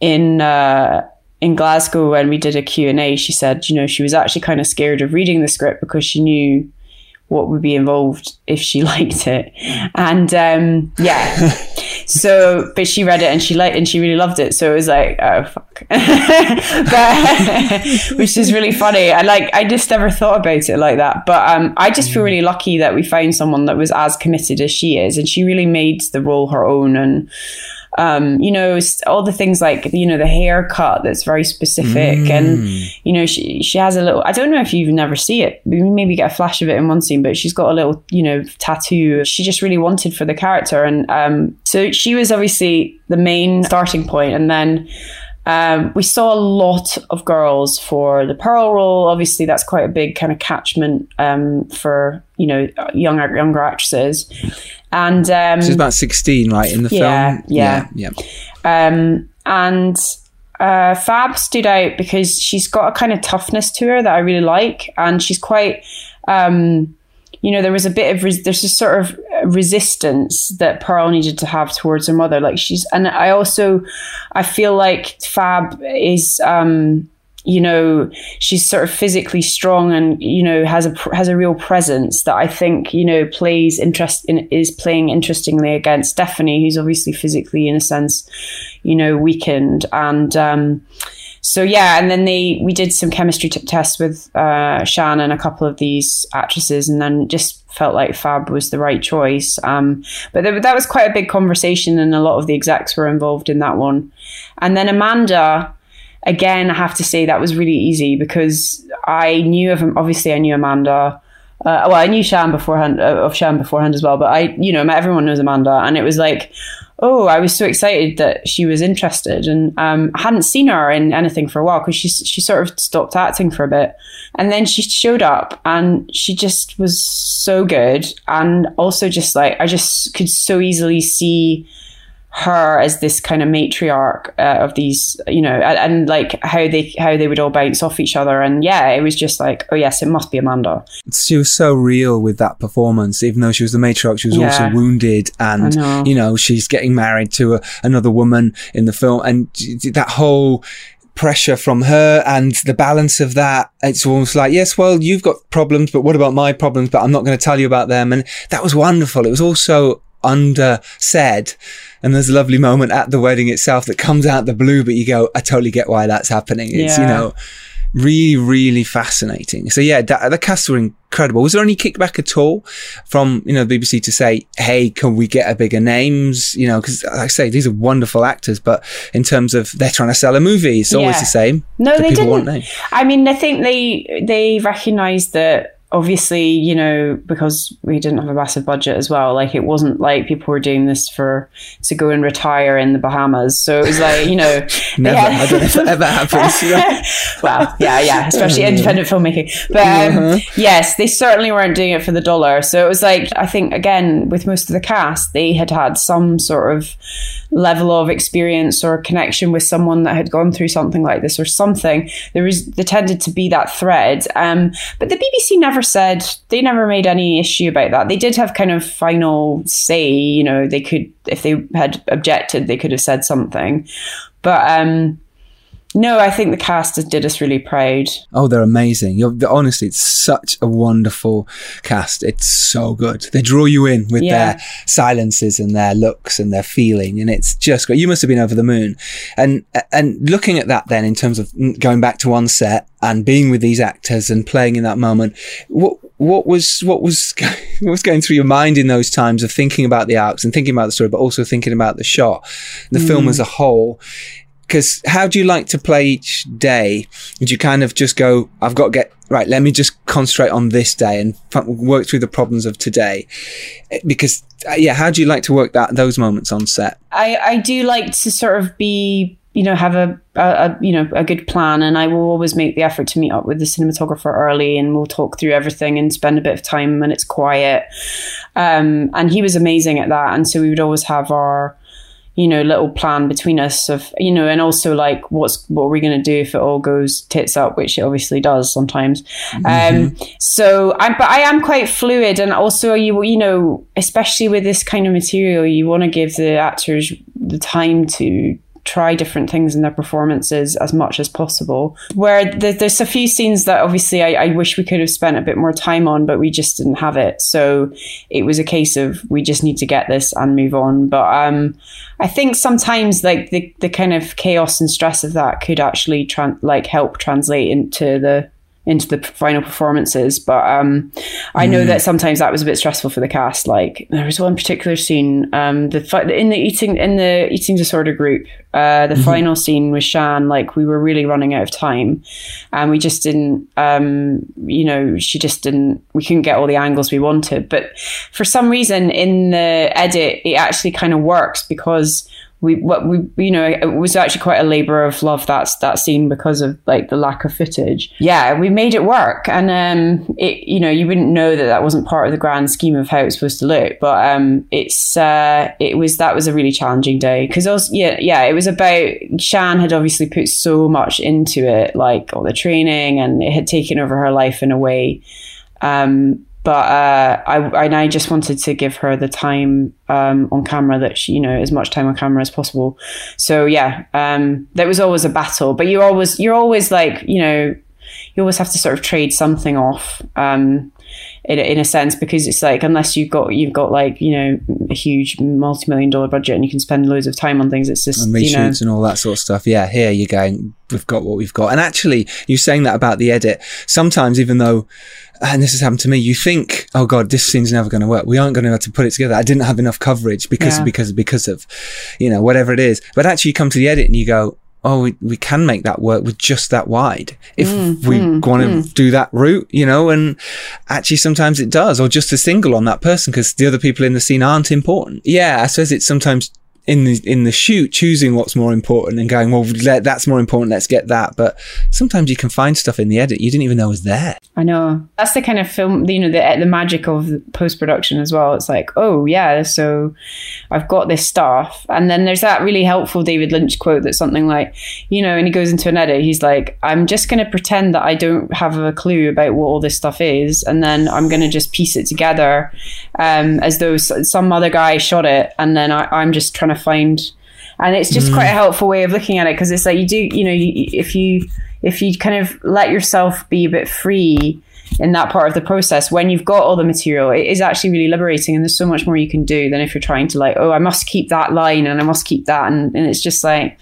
in. Uh, in Glasgow when we did a Q&A she said you know she was actually kind of scared of reading the script because she knew what would be involved if she liked it. And um, yeah. So but she read it and she liked and she really loved it. So it was like oh fuck. But which is really funny. I like I just never thought about it like that. But um, I just feel really lucky that we found someone that was as committed as she is. And she really made the role her own. And Um, you know, all the things like you know the haircut that's very specific, and you know she she has a little. I don't know if you even never see it. We maybe get a flash of it in one scene, but she's got a little you know tattoo. She just really wanted for the character, and um, so she was obviously the main starting point, and then. Um, we saw a lot of girls for the Pearl role. Obviously, that's quite a big kind of catchment um, for you know younger younger actresses. And um, She's about 16, right, in the Yeah, film? yeah. yeah. um, and uh, Fab stood out because she's got a kind of toughness to her that I really like, and she's quite. Um, you know, there was a bit of res- there's a sort of resistance that Pearl needed to have towards her mother. Like she's, and I also, I feel like Fab is, um, you know, she's sort of physically strong and you know has a has a real presence that I think you know plays interest in is playing interestingly against Stephanie, who's obviously physically in a sense, you know, weakened and. um so yeah, and then they we did some chemistry t- tests with uh, Shan and a couple of these actresses, and then just felt like Fab was the right choice. Um, but there, that was quite a big conversation, and a lot of the execs were involved in that one. And then Amanda, again, I have to say that was really easy because I knew of obviously I knew Amanda. Uh, well, I knew Shan beforehand uh, of Shan beforehand as well, but I, you know, everyone knows Amanda, and it was like, oh, I was so excited that she was interested, and um, I hadn't seen her in anything for a while because she she sort of stopped acting for a bit, and then she showed up, and she just was so good, and also just like I just could so easily see her as this kind of matriarch uh, of these, you know, and, and like how they how they would all bounce off each other, and yeah, it was just like, oh yes, it must be Amanda. She was so real with that performance, even though she was the matriarch, she was Yeah. also wounded and, know. you know, she's getting married to a, another woman in the film and that whole pressure from her and the balance of that. It's almost like, yes, well, you've got problems, but what about my problems? But I'm not going to tell you about them. And that was wonderful. It was also under said. And there's a lovely moment at the wedding itself that comes out the blue, but you go, I totally get why that's happening. It's, you know, really, really fascinating. So yeah, that, the cast were incredible. Was there any kickback at all from, you know, the BBC to say, Hey, can we get a bigger names? You know, cause like I say, these are wonderful actors, but in terms of they're trying to sell a movie, it's always Yeah. the same. No, The they didn't. I mean, I think they they recognised that obviously, you know, because we didn't have a massive budget as well. Like it wasn't like people were doing this for to go and retire in the Bahamas. So it was like, you know, Never. had- I don't know if it ever happens. know. well, yeah, yeah, especially independent filmmaking. But um, yes, they certainly weren't doing it for the dollar. So it was like, I think, again, with most of the cast, they had had some sort of level of experience or connection with someone that had gone through something like this or something. There was, there tended to be that thread. Um, but the BBC never said, they never made any issue about that. They did have kind of final say, you know, they could, if they had objected, they could have said something. But, um, no, I think the cast did us really proud. Oh, they're amazing. You're, honestly, it's such a wonderful cast. It's so good. They draw you in with Yeah. their silences and their looks and their feeling, and it's just great. You must have been over the moon. And and looking at that, then in terms of going back to one set and being with these actors and playing in that moment, what what was what was what was going through your mind in those times of thinking about the arcs and thinking about the story, but also thinking about the shot, the film hmm. as a whole? Because how do you like to play each day? Would you kind of just go, I've got to get right. Let me just concentrate on this day and work through the problems of today. Eh, Because uh, yeah, how do you like to work that those moments on set? I, I do like to sort of be, you know, have a, a, a you know a good plan, and I will always make the effort to meet up with the cinematographer early, and we'll talk through everything and spend a bit of time when it's quiet. Um, and he was amazing at that, and so we would always have our you know little plan between us of you know and also like what's what are we going to do if it all goes tits up which it obviously does sometimes. Um so i'm but i am quite fluid and also you you know especially with this kind of material you want to give the actors the time to try different things in their performances as much as possible. Where there, there's a few scenes that obviously I, I wish we could have spent a bit more time on, but we just didn't have it. So it was a case of we just need to get this and move on. But um, I think sometimes like the, the kind of chaos and stress of that could actually tran- like help translate into the into the final performances. But um, I know that sometimes that was a bit stressful for the cast. Like there was one particular scene, um, the fi- in the eating in the eating disorder group, uh, the final scene with Shan. Like we were really running out of time, and we just didn't. Um, you know, she just didn't. We couldn't get all the angles we wanted. But for some reason, in the edit, it actually kind of works because we what we you know it was actually quite a labor of love that's that scene because of like the lack of footage. Yeah we made it work. And um it you know you wouldn't know that that wasn't part of the grand scheme of how it's supposed to look but um it's uh it was that was a really challenging day. Because also yeah yeah it was about Shan had obviously put so much into it like all the training and it had taken over her life in a way. Um but uh, I and I just wanted to give her the time um, on camera that she, you know, as much time on camera as possible. So yeah, um, that was always a battle. But you always, you're always like, you know, you always have to sort of trade something off. Um, in, in a sense, because it's like unless you've got you've got like you know a huge multi-million dollar budget and you can spend loads of time on things, it's just and you know reshoots and all that sort of stuff. Yeah, here you're going. We've got what we've got. And actually, you saying that about the edit. Sometimes, even though, and this has happened to me, you think, oh god, this scene's never going to work. We aren't going to have to put it together. I didn't have enough coverage because Yeah. because because of, you know, whatever it is. But actually, you come to the edit and you go. Oh, we, we can make that work with just that wide if Mm, we want to do that route, you know. And actually, sometimes it does, or just a single on that person because the other people in the scene aren't important. Yeah, I suppose it's sometimes in the in the shoot choosing what's more important and going well that's more important let's get that. But sometimes you can find stuff in the edit you didn't even know was there. I know. That's the kind of film, you know, the the magic of post production as well. It's like, oh yeah, so I've got this stuff, and then there's that really helpful David Lynch quote that's something like, you know, and he goes into an edit, he's like, I'm just going to pretend that I don't have a clue about what all this stuff is, and then I'm going to just piece it together, um, as though some other guy shot it, and then I, I'm just trying to find. And it's just quite a mm. helpful way of looking at it because it's like you do, you know, you, if you if you kind of let yourself be a bit free in that part of the process when you've got all the material it is actually really liberating and there's so much more you can do than if you're trying to like oh i must keep that line and i must keep that and, and it's just like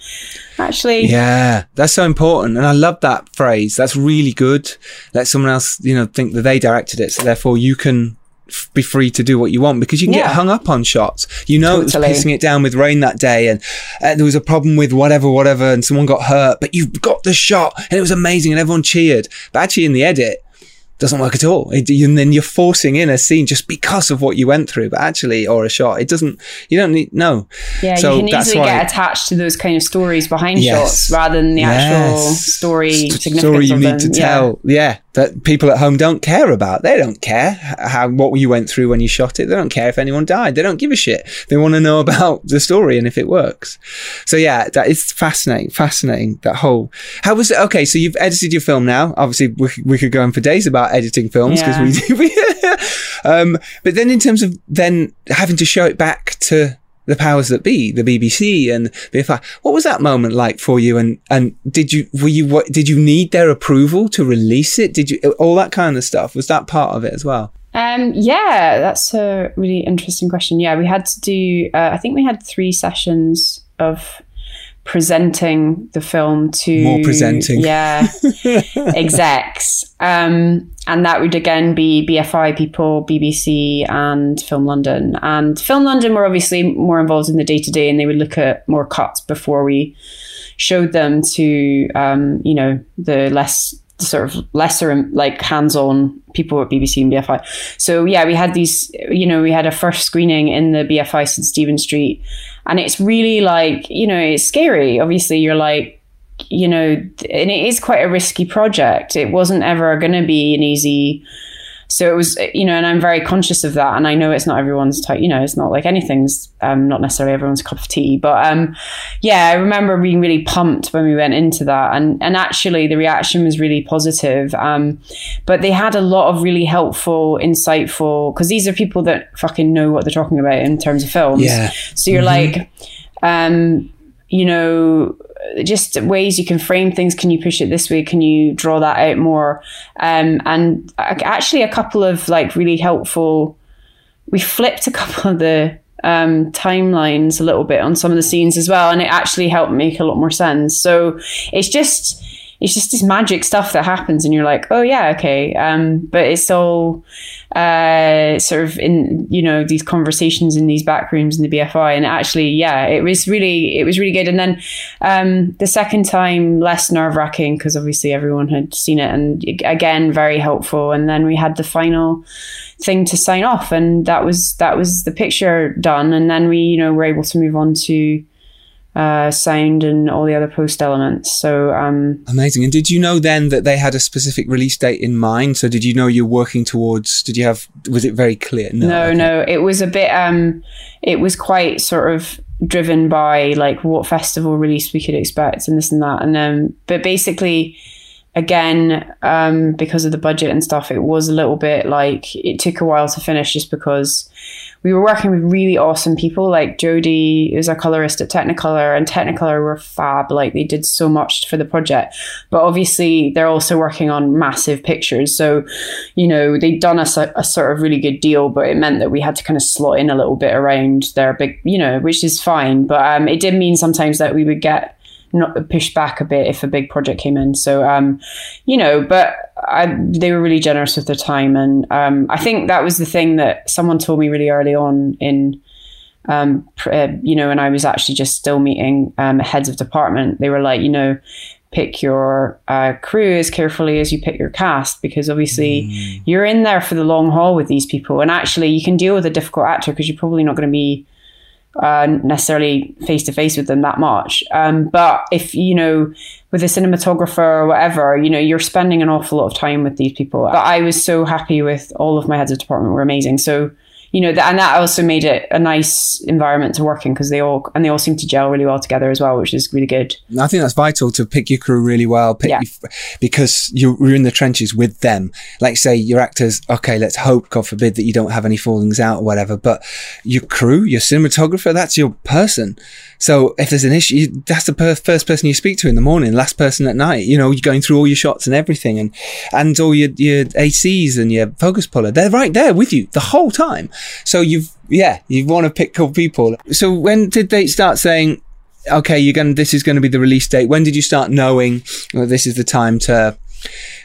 actually yeah that's so important and i love that phrase that's really good let someone else you know think that they directed it so therefore you can f- be free to do what you want because you can Yeah. get hung up on shots you know it was pissing it down with rain that day and uh, there was a problem with whatever whatever and someone got hurt but you've got the shot and it was amazing and everyone cheered but actually in the edit doesn't work at all. It, and then you're forcing in a scene just because of what you went through, but actually, or a shot, it doesn't. You don't need no. yeah So you can that's easily why- get attached to those kind of stories behind Yes. shots rather than the actual story St- story you need to Yeah. tell. Yeah. That people at home don't care about. They don't care how what you went through when you shot it. They don't care if anyone died. They don't give a shit. They want to know about the story and if it works. So yeah, that is fascinating. Fascinating. That whole how was it? Okay, so you've edited your film now. Obviously, we, could- we could go on for days about editing films because we do. we- um, but then in terms of then having to show it back to the powers that be, the BBC and BFI. What was that moment like for you? And and did you were you what did you need their approval to release it? Did you all that kind of stuff? Was that part of it as well? Um, yeah, that's a really interesting question. Yeah, we had to do, uh, I think we had three sessions of presenting the film to More presenting. yeah. Execs. Um and that would again be bfi people bbc and film london. And film london were obviously more involved in the day-to-day and they would look at more cuts before we showed them to um you know the less sort of lesser like hands-on people at bbc and bfi so yeah we had these you know we had a first screening in the bfi st stephen street and it's really like you know it's scary obviously you're like you know, and it is quite a risky project. It wasn't ever going to be an easy. So it was, you know, and I'm very conscious of that. And I know it's not everyone's type, you know, it's not like anything's um, not necessarily everyone's cup of tea. But um, yeah, I remember being really pumped when we went into that. And, and actually, the reaction was really positive. Um, but they had a lot of really helpful, insightful, because these are people that fucking know what they're talking about in terms of films. Yeah. So you're like, um, you know, just ways you can frame things. Can you push it this way? Can you draw that out more? Um, and actually, a couple of like really helpful. We flipped a couple of the um, timelines a little bit on some of the scenes as well, and it actually helped make a lot more sense. So it's just it's just this magic stuff that happens, and you're like, oh yeah, okay. Um, but it's all uh, sort of in you know these conversations in these back rooms in the BFI, and actually, yeah, it was really it was really good. And then um, the second time, less nerve wracking because obviously everyone had seen it, and again, very helpful. And then we had the final thing to sign off, and that was that was the picture done. And then we you know were able to move on to uh, sound and all the other post elements. So um, amazing. And did you know then that they had a specific release date in mind? So did you know you're working towards? Did you have? Was it very clear? No, no, no. It was a bit. Um, it was quite sort of driven by like what festival release we could expect and this and that. And um, but basically. Again, um, because of the budget and stuff, it was a little bit like it took a while to finish just because we were working with really awesome people like Jody, who's a colorist at Technicolor, and Technicolor were fab. Like they did so much for the project. But obviously, they're also working on massive pictures. So, you know, they'd done us a, a, sort of really good deal, but it meant that we had to kind of slot in a little bit around their big, you know, which is fine. But um, it did mean sometimes that we would get not pushed back a bit if a big project came in. So, um, you know, but I, they were really generous with their time, and um, I think that was the thing that someone told me really early on in. Um, uh, you know, when I was actually just still meeting um, heads of department, they were like, you know, pick your uh, crew as carefully as you pick your cast because obviously mm. you're in there for the long haul with these people and actually you can deal with a difficult actor because you're probably not going to be uh, necessarily face to face with them that much. Um, but if you know, with a cinematographer or whatever, you know, you're spending an awful lot of time with these people. But I was so happy with all of my heads of department were amazing. So you know, and that also made it a nice environment to work in because they all and they all seem to gel really well together as well, which is really good. I think that's vital to pick your crew really well, yeah. your, because you're, you're in the trenches with them. Like say your actors, okay, let's hope, God forbid, that you don't have any fallings out or whatever, but your crew, your cinematographer, that's your person. So if there's an issue, that's the per- first person you speak to in the morning, last person at night. You know, you're going through all your shots and everything, and and all your your ACs and your focus puller. They're right there with you the whole time. So you've yeah, you want to pick cool people. So when did they start saying? Okay, you're going. This is going to be the release date. When did you start knowing well, this is the time to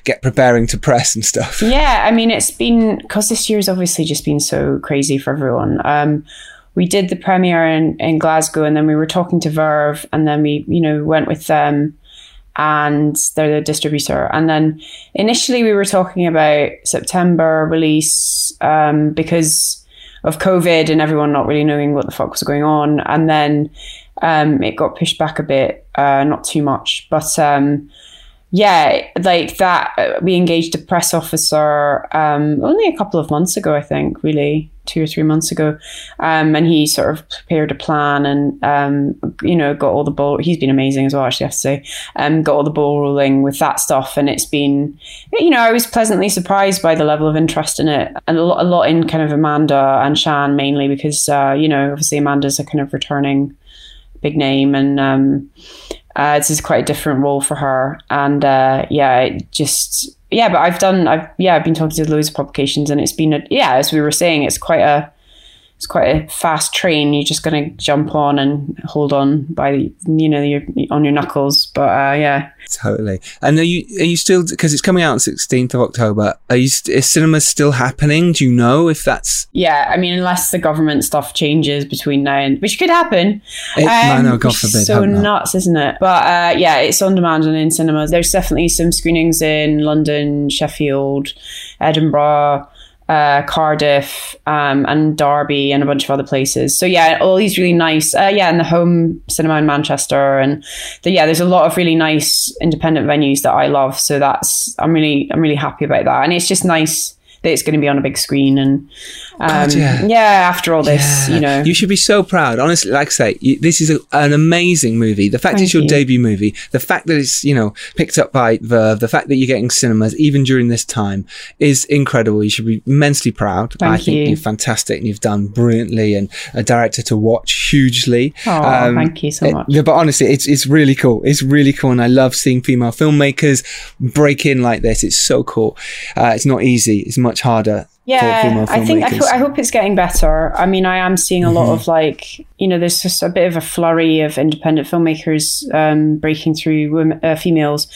get preparing to press and stuff? Yeah, I mean, it's been because this year's obviously just been so crazy for everyone. Um, we did the premiere in, in Glasgow and then we were talking to Verve and then we, you know, went with them and they're the distributor. And then initially we were talking about September release um, because of COVID and everyone not really knowing what the fuck was going on. And then um, it got pushed back a bit, uh, not too much, but um, yeah, like that. Uh, we engaged a press officer um, only a couple of months ago, I think, really two or three months ago, um, and he sort of prepared a plan and um, you know got all the ball. He's been amazing as well, actually, I have to say. Um, got all the ball rolling with that stuff, and it's been, you know, I was pleasantly surprised by the level of interest in it, and a lot, a lot in kind of Amanda and Shan mainly because uh, you know obviously Amanda's a kind of returning big name and um, uh, this is quite a different role for her, and uh, yeah, it just yeah. But I've done, I've yeah, I've been talking to loads of publications, and it's been a yeah, as we were saying, it's quite a it's quite a fast train. You're just going to jump on and hold on by the you know your on your knuckles. But uh, yeah, totally. And are you are you still because it's coming out on sixteenth of October? Are you is cinemas still happening? Do you know if that's? Yeah, I mean, unless the government stuff changes between now and which could happen. It, um, no, God forbid. So nuts, isn't it? But uh, yeah, it's on demand and in cinemas. There's definitely some screenings in London, Sheffield, Edinburgh uh, Cardiff, um, and Derby, and a bunch of other places. So yeah, all these really nice, uh, yeah, and the home cinema in Manchester, and the, yeah, there's a lot of really nice independent venues that I love. So that's I'm really I'm really happy about that, and it's just nice that it's going to be on a big screen and um, God, yeah. yeah. after all this yeah. you know you should be so proud honestly like I say you, this is a, an amazing movie the fact Thank it's your you. debut movie the fact that it's you know picked up by Verve the fact that you're getting cinemas even during this time is incredible you should be immensely proud Thank I think you. are fantastic and you've done brilliantly and a director to watch hugely oh um, thank you so much it, but honestly it's it's really cool it's really cool and I love seeing female filmmakers break in like this it's so cool uh, it's not easy it's much harder yeah, I think I, ho- I hope it's getting better. I mean, I am seeing a lot Mhm. of like you know, there's just a bit of a flurry of independent filmmakers um, breaking through women, uh, females,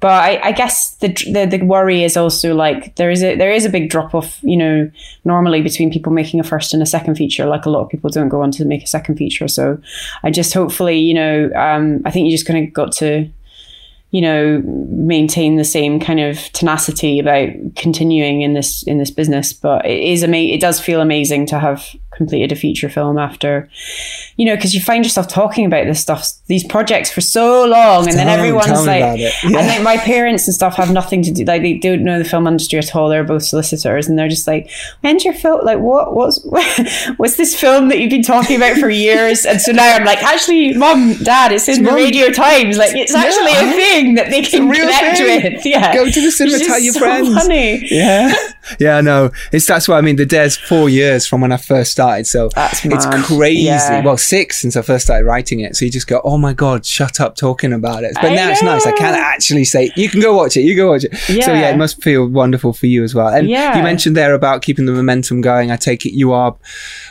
but I, I guess the, the the worry is also like there is a there is a big drop off. You know, normally between people making a first and a second feature, like a lot of people don't go on to make a second feature. So I just hopefully you know, um, I think you just kind of got to you know maintain the same kind of tenacity about continuing in this in this business. But it is ama- it does feel amazing to have completed a feature film after you know because you find yourself talking about this stuff these projects for so long and then everyone's like it. and like my parents and stuff have nothing to do like they don't know the film industry at all they're both solicitors and they're just like when's your film like what what's what's this film that you've been talking about for years and so now I'm like actually mom dad it's in the Mum. radio times like it's actually a thing that they can connect thing. with yeah Go to the cinema, tell your so friends. funny Yeah, yeah, no, it's that's what I mean. The Dare's four years from when I first started, so That's it's mad. crazy. Yeah. Well, six since I first started writing it. So you just go, "Oh my god, shut up talking about it." But I now it's nice. I can actually say, "You can go watch it. You go watch it." So yeah, Yeah. it must feel wonderful for you as well. And Yeah. you mentioned there about keeping the momentum going. I take it you are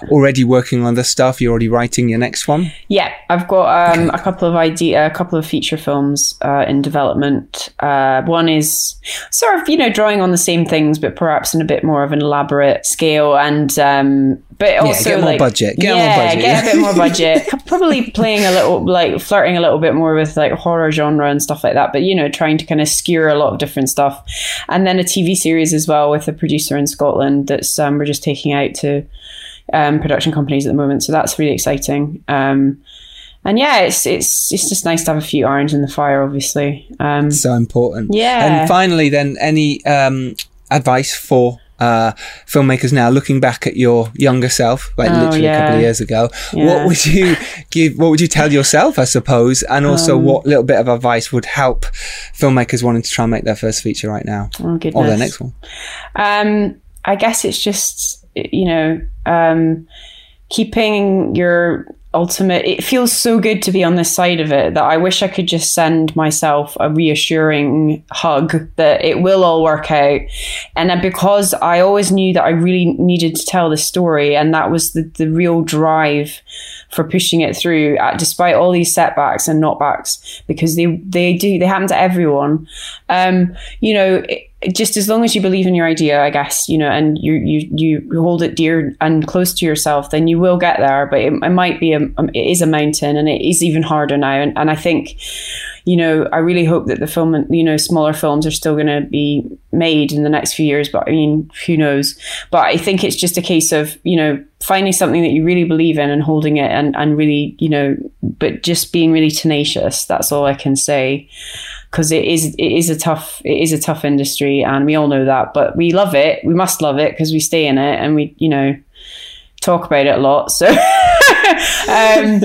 already working on the stuff. You're already writing your next one. Yeah, I've got um, a couple of idea, a couple of feature films uh, in development. Uh, one is sort of you know drawing on the same things, but perhaps in a bit more of an elaborate scale, and um, but also get more like, budget, get more yeah, budget, get yeah. a bit more budget. Probably playing a little like flirting a little bit more with like horror genre and stuff like that. But you know, trying to kind of skewer a lot of different stuff, and then a TV series as well with a producer in Scotland that's um, we're just taking out to um, production companies at the moment. So that's really exciting. Um, and yeah, it's it's it's just nice to have a few irons in the fire, obviously. Um, So important. Yeah. And finally, then, any um, advice for uh, filmmakers now looking back at your younger self, like Oh, literally a couple of years ago? Yeah. What would you give? What would you tell yourself? I suppose, and also, Um, what little bit of advice would help filmmakers wanting to try and make their first feature right now oh or their next one? Um, I guess it's just you know um, keeping your ultimate. It feels so good to be on this side of it that I wish I could just send myself a reassuring hug that it will all work out. And because I always knew that I really needed to tell this story, and that was the the real drive for pushing it through, uh, despite all these setbacks and knockbacks, because they they do they happen to everyone. Um, you know. It, just as long as you believe in your idea, I guess, you know, and you you you hold it dear and close to yourself, then you will get there. But it, it might be a um, it is a mountain, and it is even harder now. And and I think, you know, I really hope that the film, you know, smaller films are still going to be made in the next few years. But I mean, who knows? But I think it's just a case of you know finding something that you really believe in and holding it, and and really, you know, but just being really tenacious. That's all I can say because it is it is a tough it is a tough industry and we all know that but we love it. We must love it because we stay in it and we you know talk about it a lot so um,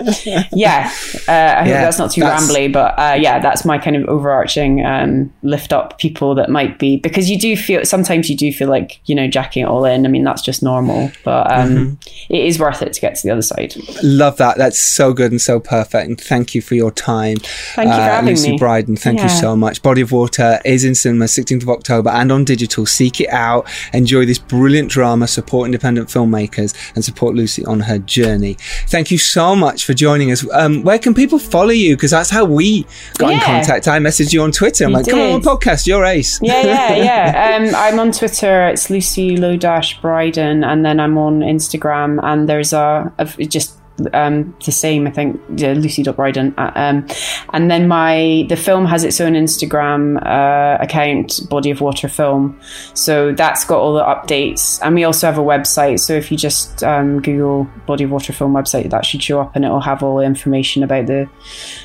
yeah uh, I hope Yeah, that's not too that's- rambly but uh, yeah that's my kind of overarching um, lift up people that might be because you do feel sometimes you do feel like you know jacking it all in I mean that's just normal but um, Mm-hmm. it is worth it to get to the other side Love that. That's so good and so perfect. And thank you for your time. Thank you for having Lucy me. Brydon, thank you so much. Body of Water is in cinema 16th of October and on digital. Seek it out. Enjoy this brilliant drama. Support independent filmmakers and support Lucy on her journey. Thank you so much for joining us. Um, where can people follow you? Because that's how we got in contact. I messaged you on Twitter. I'm You like, come on, podcast, you're ace. yeah, yeah, yeah. Um, I'm on Twitter. It's Lucy Lodash Brydon, and then I'm on Instagram. And there's a, a just um, the same, I think, yeah, Lucy.Brydon. Uh, Um, and then my the film has its own Instagram uh, account, Body of Water Film. So that's got all the updates, and we also have a website. So if you just um, Google Body of Water Film website, that should show up, and it will have all the information about the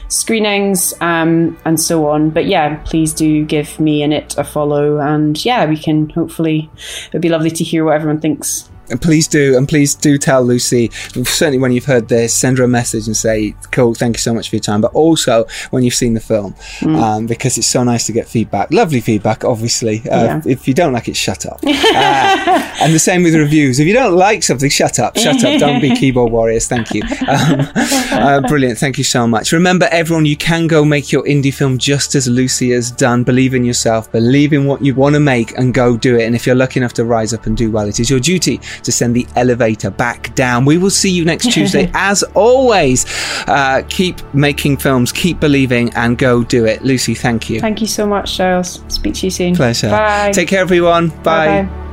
screenings um, and so on. But yeah, please do give me and it a follow, and yeah, we can hopefully. It'd be lovely to hear what everyone thinks. And please do, and please do tell Lucy. Certainly, when you've heard this, send her a message and say, "Cool, thank you so much for your time." But also when you've seen the film, um, because it's so nice to get feedback. Lovely feedback, obviously. Uh, Yeah. If you don't like it, shut up. Uh, and the same with reviews. If you don't like something, shut up. Shut up. Don't be keyboard warriors. Thank you. Um, uh, brilliant. Thank you so much. Remember, everyone, you can go make your indie film just as Lucy has done. Believe in yourself. Believe in what you want to make and go do it. And if you're lucky enough to rise up and do well, it is your duty to send the elevator back down. We will see you next Tuesday. as always, uh, keep making films, keep believing, and go do it. Lucy, thank you. Thank you so much, Giles. Speak to you soon. Pleasure. Bye. Take care, everyone. Bye. Bye-bye.